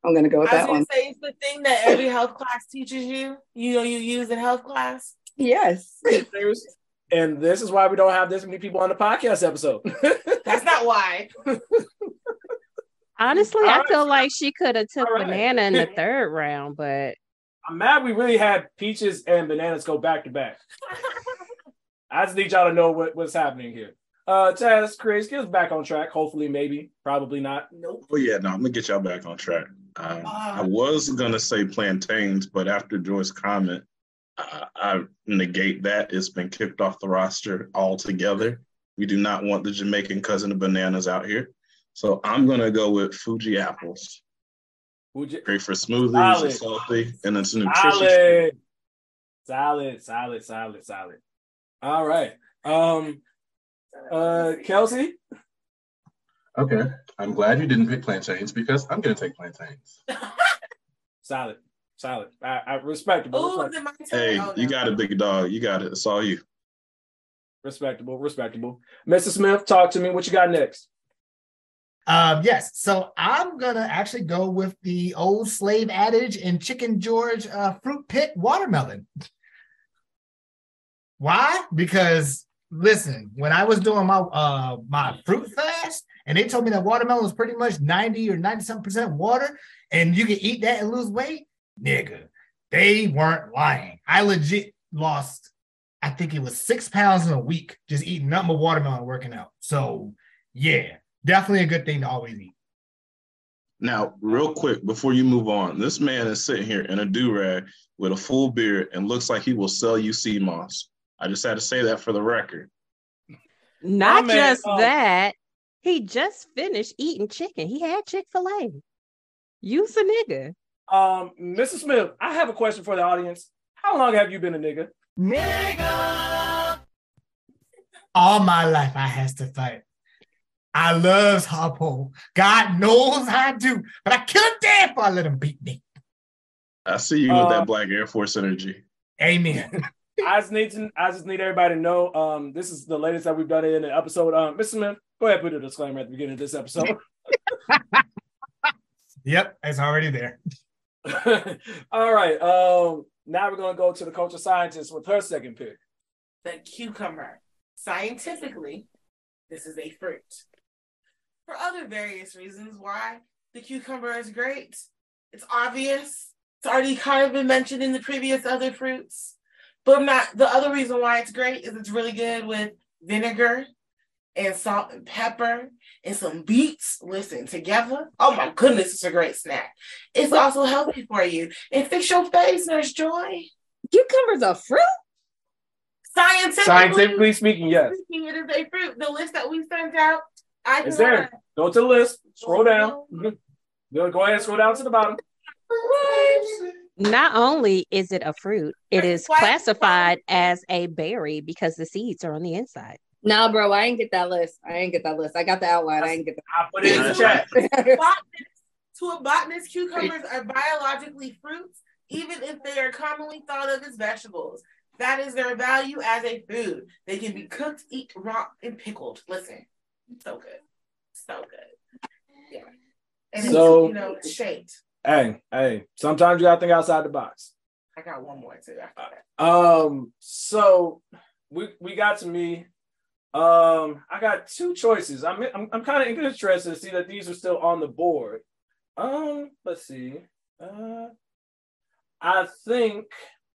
I'm gonna go with I that gonna one. say it's the thing that every health class teaches you. You know, you use in health class. Yes. And this is why we don't have this many people on the podcast episode. That's not why. Honestly, All I right. feel like she could have took All right. banana in the third round, but I'm mad we really had peaches and bananas go back to back. I just need y'all to know what, what's happening here. Uh Taz, Chris, get us back on track. Hopefully, maybe, probably not. Nope. Oh yeah, no, I'm gonna get y'all back on track. Um, Ah. I was gonna say plantains, but after Joy's comment, I, I negate that. It's been kicked off the roster altogether. We do not want the Jamaican cousin of bananas out here. So I'm gonna go with Fuji apples. Fuji- Great for smoothies, Solid. it's salty, and it's nutritious. Solid. Solid, solid, solid, solid. All right. Um uh Kelsey. Okay. I'm glad you didn't pick plantains because I'm going to take plantains. Solid. Solid. I, I respectable. Oh, respectable. then my turn. Hey, Oh, you got it, big dog. You got it. It's all you. Respectable. Respectable. Mr. Smith, talk to me. What you got next? Um, yes, so I'm gonna actually go with the old slave adage in Chicken George uh, fruit pit watermelon. Why? Because listen, when I was doing my uh my fruit fast, and they told me that watermelon was pretty much 90 or 97 percent water, and you can eat that and lose weight, nigga, they weren't lying. I legit lost, I think it was six pounds in a week just eating nothing but watermelon working out. So yeah, definitely a good thing to always eat. Now, real quick, before you move on, this man is sitting here in a do rag with a full beard and looks like he will sell you sea moss. I just had to say that for the record. not man, just um, that. He just finished eating chicken. He had Chick-fil-A. You's a nigga. Um, Mr. Smith, I have a question for the audience. How long have you been a nigga? Nigga. All my life I has to fight. I loves Harpo. God knows I do, but I kill him dead if I let him beat me. I see you with Uh, that Black Air Force energy. Amen. I just need to I just need everybody to know um this is the latest that we've done in an episode. Um Mr. Smith, go ahead and put a disclaimer at the beginning of this episode. yep, it's already there. All right. Um now we're gonna go to the culture scientist with her second pick. the cucumber. Scientifically, this is a fruit. For other various reasons why the cucumber is great, it's obvious. It's already kind of been mentioned in the previous other fruits. But not the other reason why it's great is it's really good with vinegar and salt and pepper and some beets. Listen, together. Oh my goodness, it's a great snack. It's also healthy for you. And fix your face, Nurse Joy. Cucumbers are fruit? Scientifically, Scientifically speaking, yes. speaking, it is a fruit. The list that we sent out, I It's can there. Go to the list. Scroll down. Go go ahead and scroll down to the bottom. Not only is it a fruit, it is classified as a berry because the seeds are on the inside. Nah, bro, I ain't get that list. I ain't get that list. I got the outline. I ain't get I put it in the Nice. chat. To a botanist, cucumbers are biologically fruits, even if they are commonly thought of as vegetables. That is their value as a food. They can be cooked, eat raw, and pickled. Listen, so good, so good. Yeah, and So- it's, you know, it's shaped. Hey, hey, sometimes you gotta think outside the box. I got one more too after that. Um, so we we got to me. Um, I got two choices. I'm I'm, I'm kind of interested to see that these are still on the board. Um, let's see. Uh, I think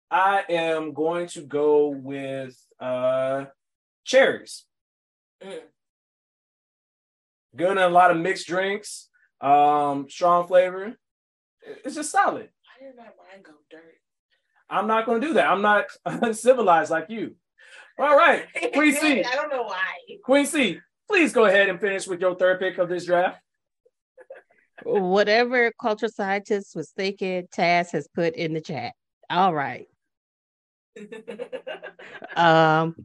I am going to go with uh cherries. Mm. Good in a lot of mixed drinks. Um, strong flavor. It's just solid. Why did my mind go dirt? I'm not going to do that. I'm not uncivilized like you. All right, Queen C. I don't know why. Queen C, please go ahead and finish with your third pick of this draft. Whatever cultural scientist was thinking, Taz has put in the chat. All right. Um,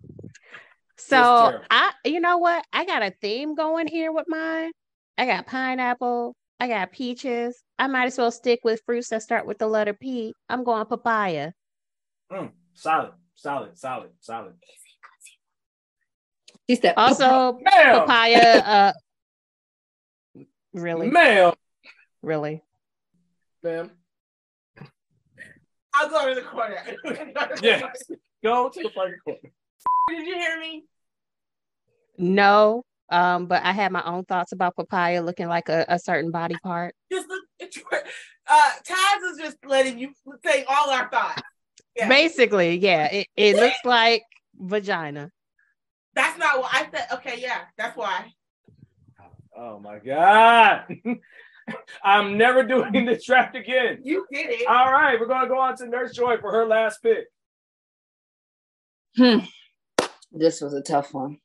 so. I, you know what? I got a theme going here with mine. I got pineapple, I got peaches. I might as well stick with fruits that start with the letter P. I'm going papaya. Mm, solid, solid, solid, solid. She said, Also, Ma'am. papaya. Uh, really, Ma'am, really. ma'am. I'll go to the corner. Yes. Go to the fucking corner. Did you hear me? No, um, but I had my own thoughts about papaya looking like a, a certain body part. Just look at your uh Taz is just letting you say all our thoughts. Yeah. Basically, yeah, it, it looks like vagina. That's not what I said. Okay, yeah, that's why. Oh my god. I'm never doing this draft again. You did it. All right, we're gonna go on to Nurse Joy for her last pick. Hmm. This was a tough one.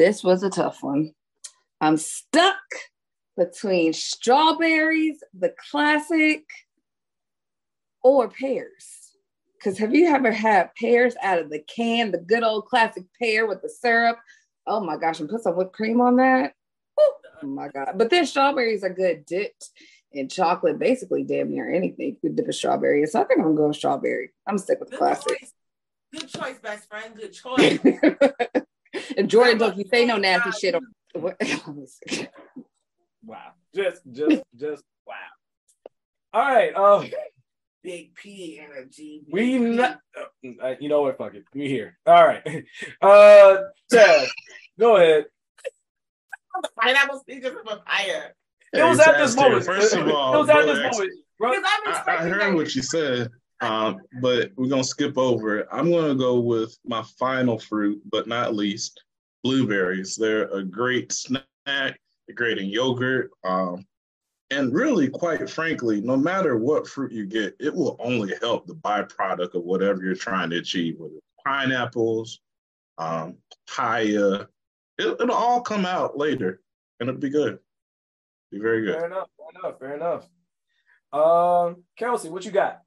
This was a tough one. I'm stuck between strawberries, the classic, or pears. Because have you ever had pears out of the can, the good old classic pear with the syrup? Oh my gosh, and put some whipped cream on that. Woo, Oh my god. But then strawberries are good dipped in chocolate, basically damn near anything. You could dip a strawberry. in. So I think I'm gonna go with strawberry. I'm gonna with the Good classic. choice. Good choice, best friend. Good choice. and Jordan, don't you say no nasty shit on Wow. Just just just wow. All right. Um Big P energy. Big we P. not, uh, you know what? Fuck it. We here. All right. Uh Chad, go ahead. Pineapple speakers of papaya. It was at this moment. First of all, it was at this moment. Bro, I'm I, I heard what you said, um, but we're gonna skip over it. I'm gonna go with my final fruit, but not least, blueberries. They're a great snack. They're great in yogurt. Um, and really, quite frankly, no matter what fruit you get, it will only help the byproduct of whatever you're trying to achieve, whether it's pineapples, um, papaya. It, it'll all come out later, and it'll be good. Be very good. Fair enough. Fair enough. Fair enough. Um, Kelsey, what you got?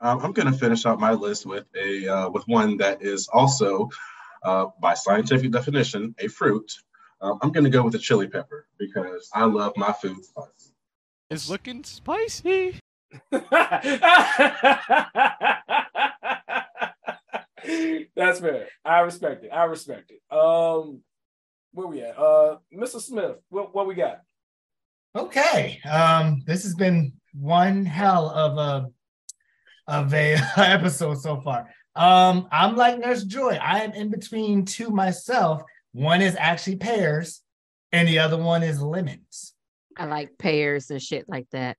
Um, I'm going to finish out my list with a uh, with one that is also, uh, by scientific definition, a fruit. Um, I'm going to go with the chili pepper because I love my food spicy. It's looking spicy. That's fair. I respect it. I respect it. Um, where we at? Uh, Mr. Smith, what what we got? Okay. Um, this has been one hell of a of a episode so far. Um, I'm like Nurse Joy. I am in between two myself. One is actually pears, and the other one is lemons. I like pears and shit like that.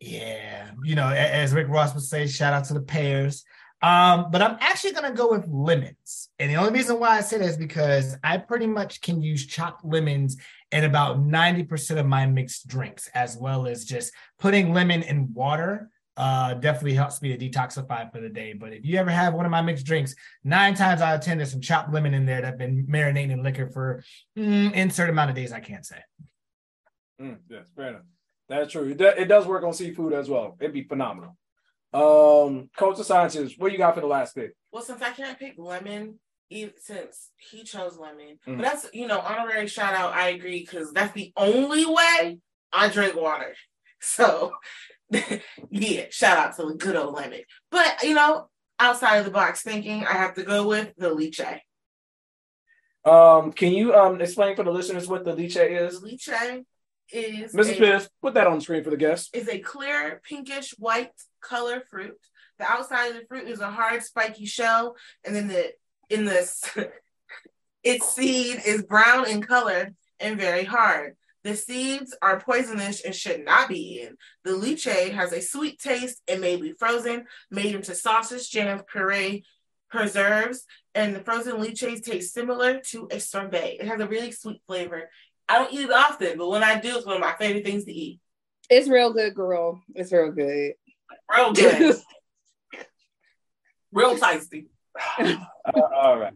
Yeah, you know, as Rick Ross would say, shout out to the pears. Um, but I'm actually gonna go with lemons. And the only reason why I say that is because I pretty much can use chopped lemons in about 90% of my mixed drinks, as well as just putting lemon in water. Uh, definitely helps me to detoxify for the day. But if you ever have one of my mixed drinks, nine times out of ten, there's some chopped lemon in there that have been marinating in liquor for mm, insert amount of days. I can't say. Mm, yes, fair enough. That's true. It, do- it does work on seafood as well. It'd be phenomenal. Um, Coach of Sciences, what you got for the last pick? Well, since I can't pick lemon, since he chose lemon, Mhm. but that's you know honorary shout out. I agree because that's the only way I drink water. So yeah, shout out to the good old lemon. But you know, outside of the box thinking, I have to go with the lychee. Um, can you um explain for the listeners what the lychee is? Lychee is Mrs. a- Smith, put that on the screen for the guests. is a clear pinkish white color fruit. The outside of the fruit is a hard spiky shell, and then the in this its seed is brown in color and very hard. The seeds are poisonous and should not be eaten. The lychee has a sweet taste and may be frozen, made into sausage, jam, puree, preserves, and the frozen lychees taste similar to a sorbet. It has a really sweet flavor. I don't eat it often, but when I do, it's one of my favorite things to eat. It's real good, girl. It's real good. Real good. Real tasty. Uh, all right.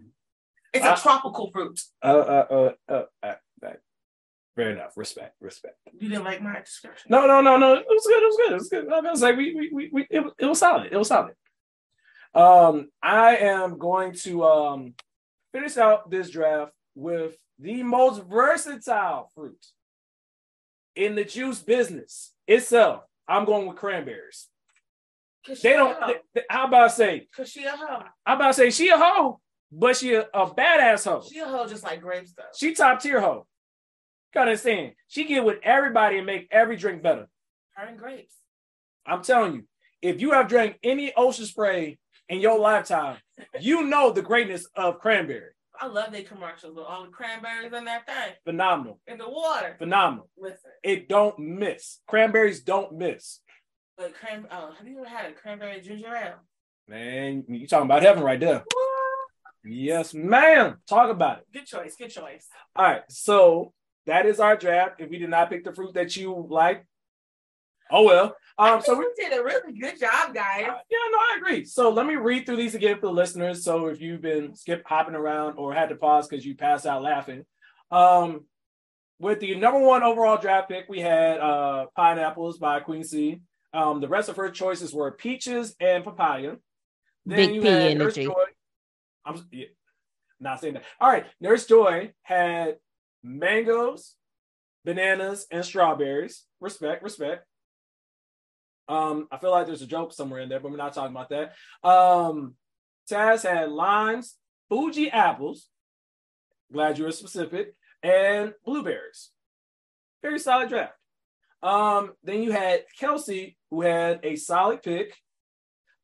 It's Uh, a tropical fruit. Uh, uh, uh, uh, uh, uh, fair enough. Respect, respect. You didn't like my description. No, no, no, no. It was good. It was good. It was good. I was like, we, we, we, we it, was- it was solid. It was solid. Um, I am going to um finish out this draft with the most versatile fruit in the juice business itself, I'm going with cranberries. They don't. they- they- how about I say? Cause she a hoe. How about I say she a hoe, but she a, a badass hoe. She a hoe just like grapes though. She top tier hoe. Gotta understand. She get with everybody and make every drink better. Her and grapes. I'm telling you, if you have drank any ocean spray in your lifetime, you know the greatness of cranberry. I love their commercials with all the cranberries in that thing. Phenomenal. In the water. Phenomenal. Listen. It don't miss. Cranberries don't miss. Like cran oh, have you ever had a cranberry ginger ale? Man, you talking about heaven right there. Yes, ma'am. Talk about it. Good choice, good choice. All right, so that is our draft. If we did not pick the fruit that you like, oh well. Um, so So we did a really good job, guys. Yeah, no, I agree. So let me read through these again for the listeners. So if you've been skip hopping around or had to pause because you passed out laughing, um, with the number one overall draft pick, we had uh, pineapples by Queen C. Um, the rest of her choices were peaches and papaya. Then Big you P had Nurse. Joy. I'm yeah, not saying that. All right, Nurse Joy had mangoes, bananas, and strawberries. Respect, respect. Um, I feel like there's a joke somewhere in there, but we're not talking about that. Um, Taz had limes, Fuji apples. Glad you were specific, and blueberries. Very solid draft. Um, then you had Kelsey, who had a solid pick.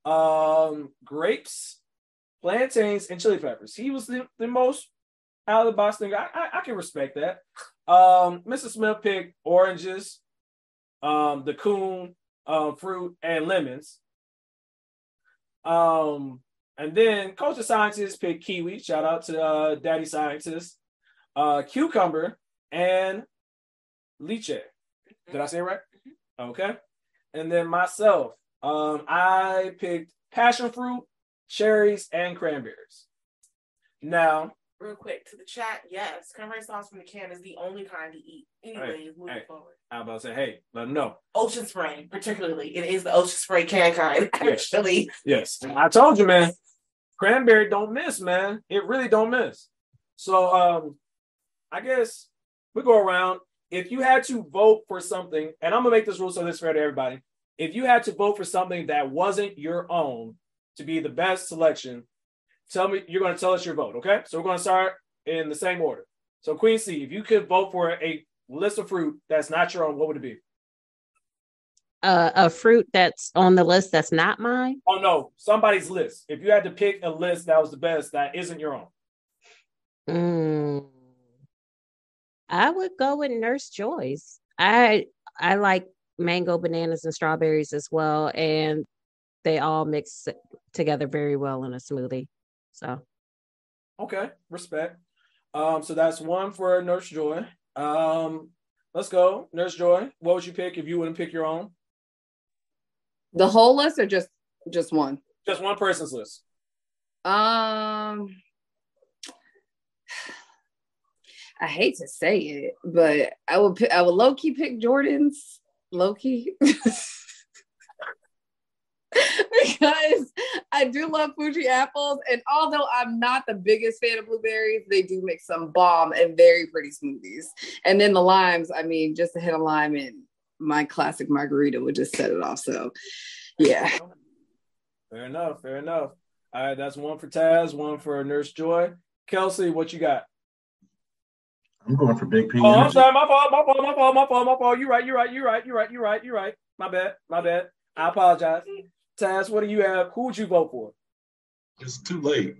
Um, grapes, plantains, and chili peppers. He was the, the most out of the box thing. I, I, I can respect that. Um, Mr. Smith picked oranges, um, the coon, um, fruit, and lemons. Um, and then culture scientists picked kiwi. Shout out to uh, Daddy Scientist, uh, cucumber, and lychee. Did I say it right? Okay. And then myself, um, I picked passion fruit, cherries, and cranberries. Now, Real quick to the chat, yes, cranberry sauce from the can is the only kind to eat. Anyways, moving hey. forward. I'm about to say, hey, let them know. Ocean spray, particularly. It is the ocean spray can kind, actually. Yes, I told you, man. Cranberry don't miss, man. It really don't miss. So, um, I guess we go around. If you had to vote for something, and I'm gonna make this rule so this is fair to everybody. If you had to vote for something that wasn't your own to be the best selection, tell me you're gonna tell us your vote, okay? So we're gonna start in the same order. So Queen C, if you could vote for a list of fruit that's not your own, what would it be? Uh, a fruit that's on the list that's not mine. Oh no, somebody's list. If you had to pick a list that was the best that isn't your own. Mm. I would go with Nurse Joy's. I I like mango, bananas, and strawberries as well, and they all mix together very well in a smoothie. So Okay, respect. Um, so that's one for Nurse Joy. Um, let's go, Nurse Joy. What would you pick if you wouldn't pick your own? The whole list or just just one? Just one person's list. Um, I hate to say it, but I would pick, I would low key pick Jordan's low key because I do love Fuji apples, and although I'm not the biggest fan of blueberries, they do make some bomb and very pretty smoothies. And then the limes, I mean, just a hit of lime in my classic margarita would just set it off. So, yeah. Fair enough. Fair enough. All right, that's one for Taz, one for Nurse Joy. Kelsey, what you got? I'm going for Big P. Oh, I'm sorry. My fault. My fault. My fault. My fault. My fault. You're right. You're right. You're right. You're right. You're right. You're right. My bad. My bad. I apologize. Taz, what do you have? Who would you vote for? It's too late.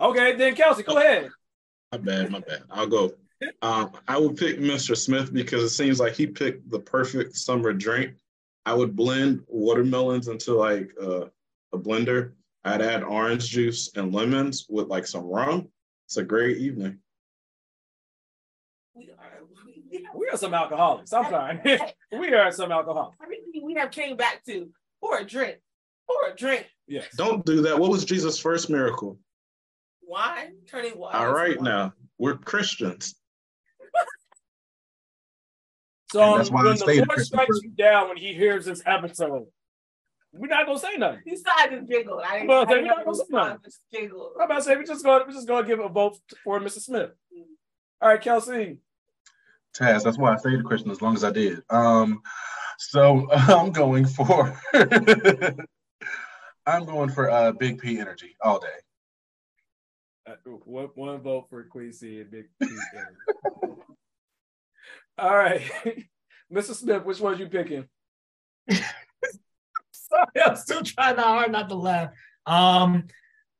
Okay, then Kelsey, go ahead. My bad, my bad. I'll go. Um, I would pick Mr. Smith because it seems like he picked the perfect summer drink. I would blend watermelons into like uh, a blender. I'd add orange juice and lemons with like some rum. It's a great evening. We are. We are some alcoholics. I'm sorry. we are some alcoholics. Everything we have came back to for a drink, for a drink. Yes. Don't do that. What was Jesus' first miracle? Wine, turning water. All into right, wine. now we're Christians. So And that's why I when the Lord Christmas strikes you down when he hears this episode, we're not gonna say nothing. He started to giggle. I didn't, Well, I then didn't you're know not gonna say nothing. was giggle. I'm about to say we just go we just gonna give a vote for Mr. Smith. All right, Kelsey. Taz. That's why I stayed the question as long as I did. Um, so I'm going for I'm going for uh, Big P Energy all day. Uh, one, one vote for Queen C and Big P. Energy. All right, Mr. Smith, which one are you picking? Sorry, I'm still trying that hard not to laugh. Um,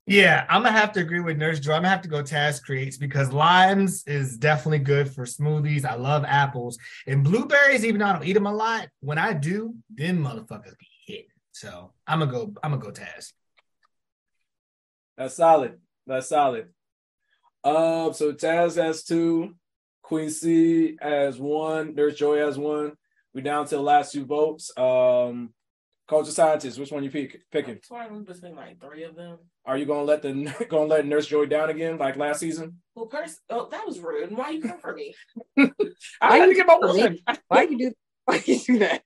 yeah, I'm gonna have to agree with Nurse Joy. I'm gonna have to go Taz Creates because limes is definitely good for smoothies. I love apples and blueberries, even though I don't eat them a lot. When I do, then motherfuckers be hit. So I'm gonna go. I'm gonna go Taz. That's solid. That's solid. Um, so Taz has two, Queen C has one, Nurse Joy has one. We're down to the last two votes. Um, culture scientist, which one you pick, picking? Torn between like three of them. Are you gonna let the gonna let Nurse Joy down again like last season? Well, pers- oh, that was rude. Why you come for me? I had to get my one. Why you do? Why you do that?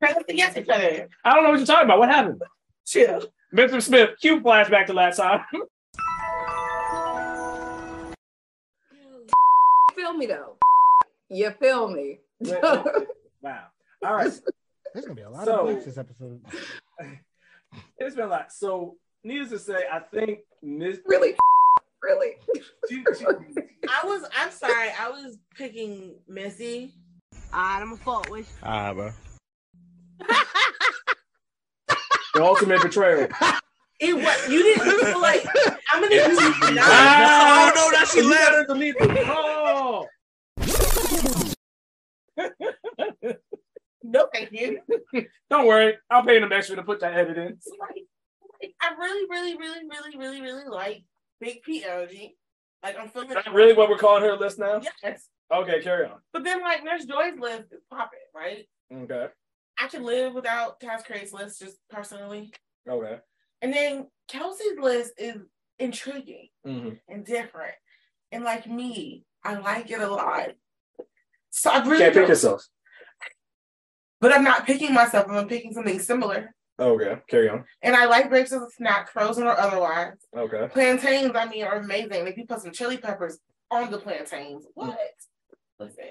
Why you against each other. I don't know what you're talking about. What happened? Chill. Mr. Smith, cue flashback to last time. feel me though. You feel me? wow. All right. There's gonna be a lot So- of blinks this episode. It's been a lot. So, needless to say, I think Miss really, really. I was. I'm sorry. I was picking Missy. I'm a fault with. Ah, bro. the ultimate betrayal. It was. You didn't feel like. I'm gonna. Ah, no, no, she left. Delete the call. No, thank you. Don't worry, I'll pay them extra to put that edit in. Like, like, I really, really, really, really, really, really like Big P energy. Like I'm feeling. Really what we're calling her list now? Yes. Okay, carry on. But then like Nurse Joy's list is popping, right? Okay. I could live without Taz Craig's list just personally. Okay. And then Kelsey's list is intriguing hmm and different. And like me, I like it a lot. So I really Can't pick yourself. But I'm not picking myself, I'm picking something similar. Okay, carry on. And I like grapes as a snack, frozen or otherwise. Okay. Plantains, I mean, are amazing. If you put some chili peppers on the plantains, what? Listen.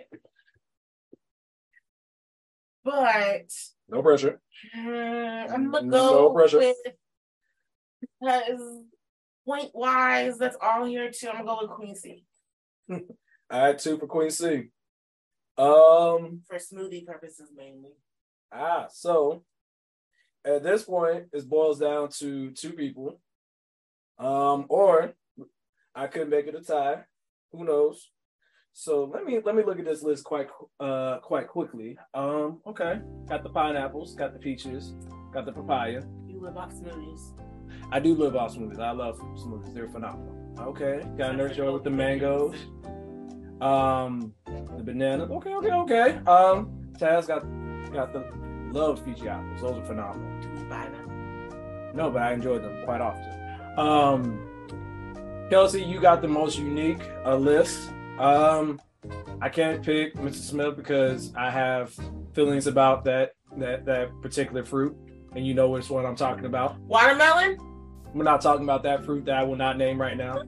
But No pressure. mm, I'm gonna go No pressure. with because point wise, that's all here too. I'm gonna go with Queen C I had two for Queen C. Um. for smoothie purposes mainly. Ah, so at this point, it boils down to two people. Um, or I could make it a tie. Who knows? So let me let me look at this list quite uh quite quickly. Um, okay, got the pineapples, got the peaches, got the papaya. You live off smoothies. I do live off smoothies. I love smoothies. They're phenomenal. Okay, got Nurse Joy with the mangoes. Um, the banana. Okay, okay, okay. Um, Taz got got the love Fuji apples. Those are phenomenal. Buy them. No, but I enjoy them quite often. Um, Kelsey, you got the most unique uh, list. Um, I can't pick Mr. Smith because I have feelings about that that that particular fruit, and you know which one I'm talking about. Watermelon? We're not talking about that fruit that I will not name right now.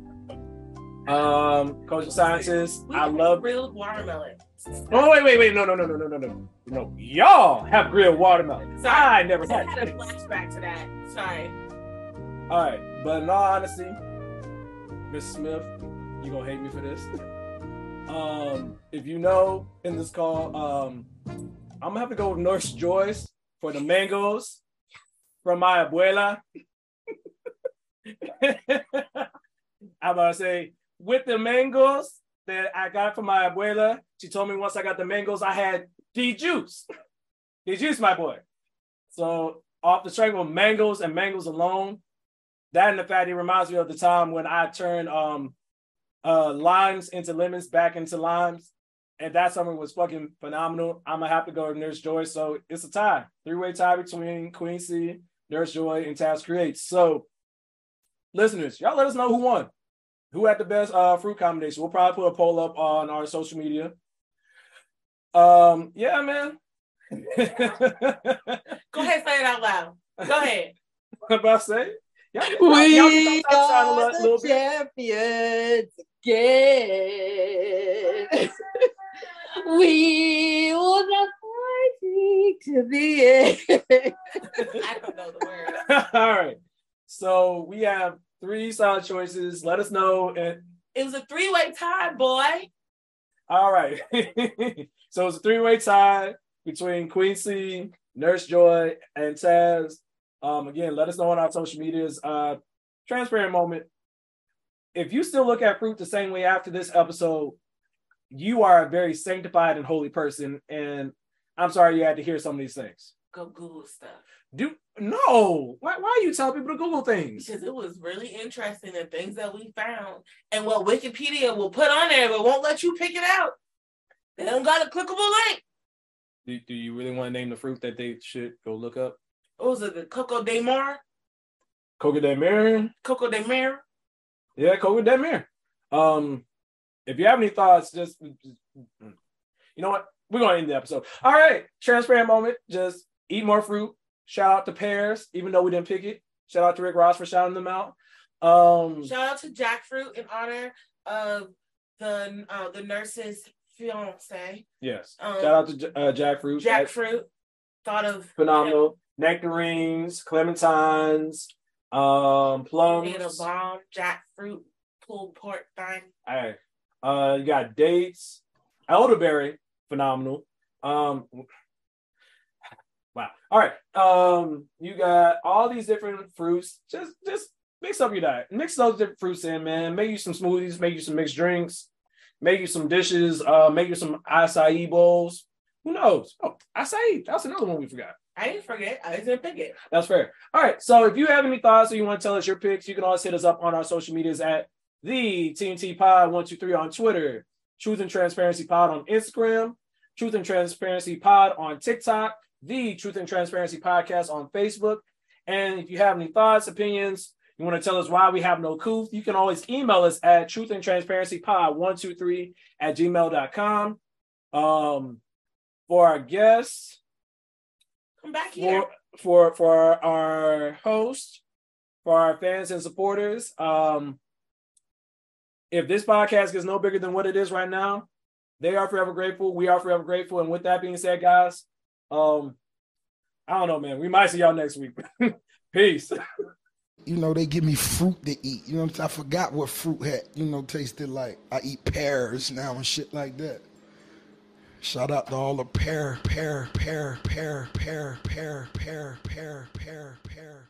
Um, culture scientist, I love. grilled watermelon. Oh wait, wait, wait! No, no, no, no, no, no, no, no! Y'all have grilled watermelon. I never had. I had a flashback to that. Sorry. All right, but in all honesty, Miss Smith, you gonna hate me for this. Um, if you know in this call, um, I'm gonna have to go with Nurse Joy's for the mangoes from my abuela. I'm about to say with the mangoes that I got from my abuela. She told me once I got the mangoes, I had the juice. My boy. So off the strength of mangoes and mangoes alone, that and the fact it reminds me of the time when I turned um uh limes into lemons back into limes. And that summer was fucking phenomenal. I'm gonna have to go to Nurse Joy. So it's a tie. Three-way tie between Queen C, Nurse Joy, and Taz Creates. So listeners, y'all let us know who won. Who had the best uh fruit combination? We'll probably put a poll up on our social media. Um, yeah, man. Go ahead, say it out loud. Go ahead. What about say? Y'all, y'all, We y'all can a are little- the little bit. champions again. We will not fighting to the end. I don't know the word. All right. So we have three solid choices. Let us know. And It was a three-way tie, boy. all right. so it's a three-way tie between Queen C, Nurse Joy, and Taz. Um, again, let us know on our social medias. Uh, transparent moment. If you still look at fruit the same way after this episode, you are a very sanctified and holy person. And I'm sorry you had to hear some of these things. Go Google stuff. Do no. Why, why are you telling people to Google things? Because it was really interesting and things that we found and what Wikipedia will put on there, but won't let you pick it out. They don't got a clickable link. Do, do you really want to name the fruit that they should go look up? What was it? The Coco de Mar? Coca de Mar? Coco de Mar? Yeah, Coca de Mar. Um, if you have any thoughts, just you know what? We're gonna end the episode. All right, transparent moment. Just eat more fruit. Shout out to pears, even though we didn't pick it. Shout out to Rick Ross for shouting them out. Um, Shout out to Jackfruit in honor of the uh, the nurse's fiance. yes. Um, Shout out to uh, jackfruit. Jackfruit. Thought of phenomenal. Nectarines, clementines, um, plums. A bomb jackfruit pulled pork thing. Hey, uh, you got dates, elderberry, phenomenal. Um, wow. All right. Um, you got all these different fruits. Just, just mix up your diet. Mix those different fruits in, man. Make you some smoothies. Make you some mixed drinks. Make you some dishes. Uh, make you some acai bowls. Who knows? Oh, acai. That's another one we forgot. I didn't forget. I didn't pick it. That's fair. All right. So if you have any thoughts or you want to tell us your picks, you can always hit us up on our social medias at the TNT Pod one two three on Twitter, Truth and Transparency Pod on Instagram, Truth and Transparency Pod on TikTok, the Truth and Transparency Podcast on Facebook. And if you have any thoughts, opinions, you want to tell us why we have no couth, you can always email us at truth and transparency pod 123 at gmail.com. Um, for our guests, Come back here. for for for our host, for our fans and supporters. Um, if this podcast gets no bigger than what it is right now, they are forever grateful. We are forever grateful. And with that being said, guys, um, I don't know, man. We might see y'all next week. Peace. you know, they give me fruit to eat. You know, i forgot what fruit had, you know, tasted like. I eat pears now and shit like that. Shout out to all the pear, pear, pear, pear, pear, pear, pear, pear, pear, pear, pear.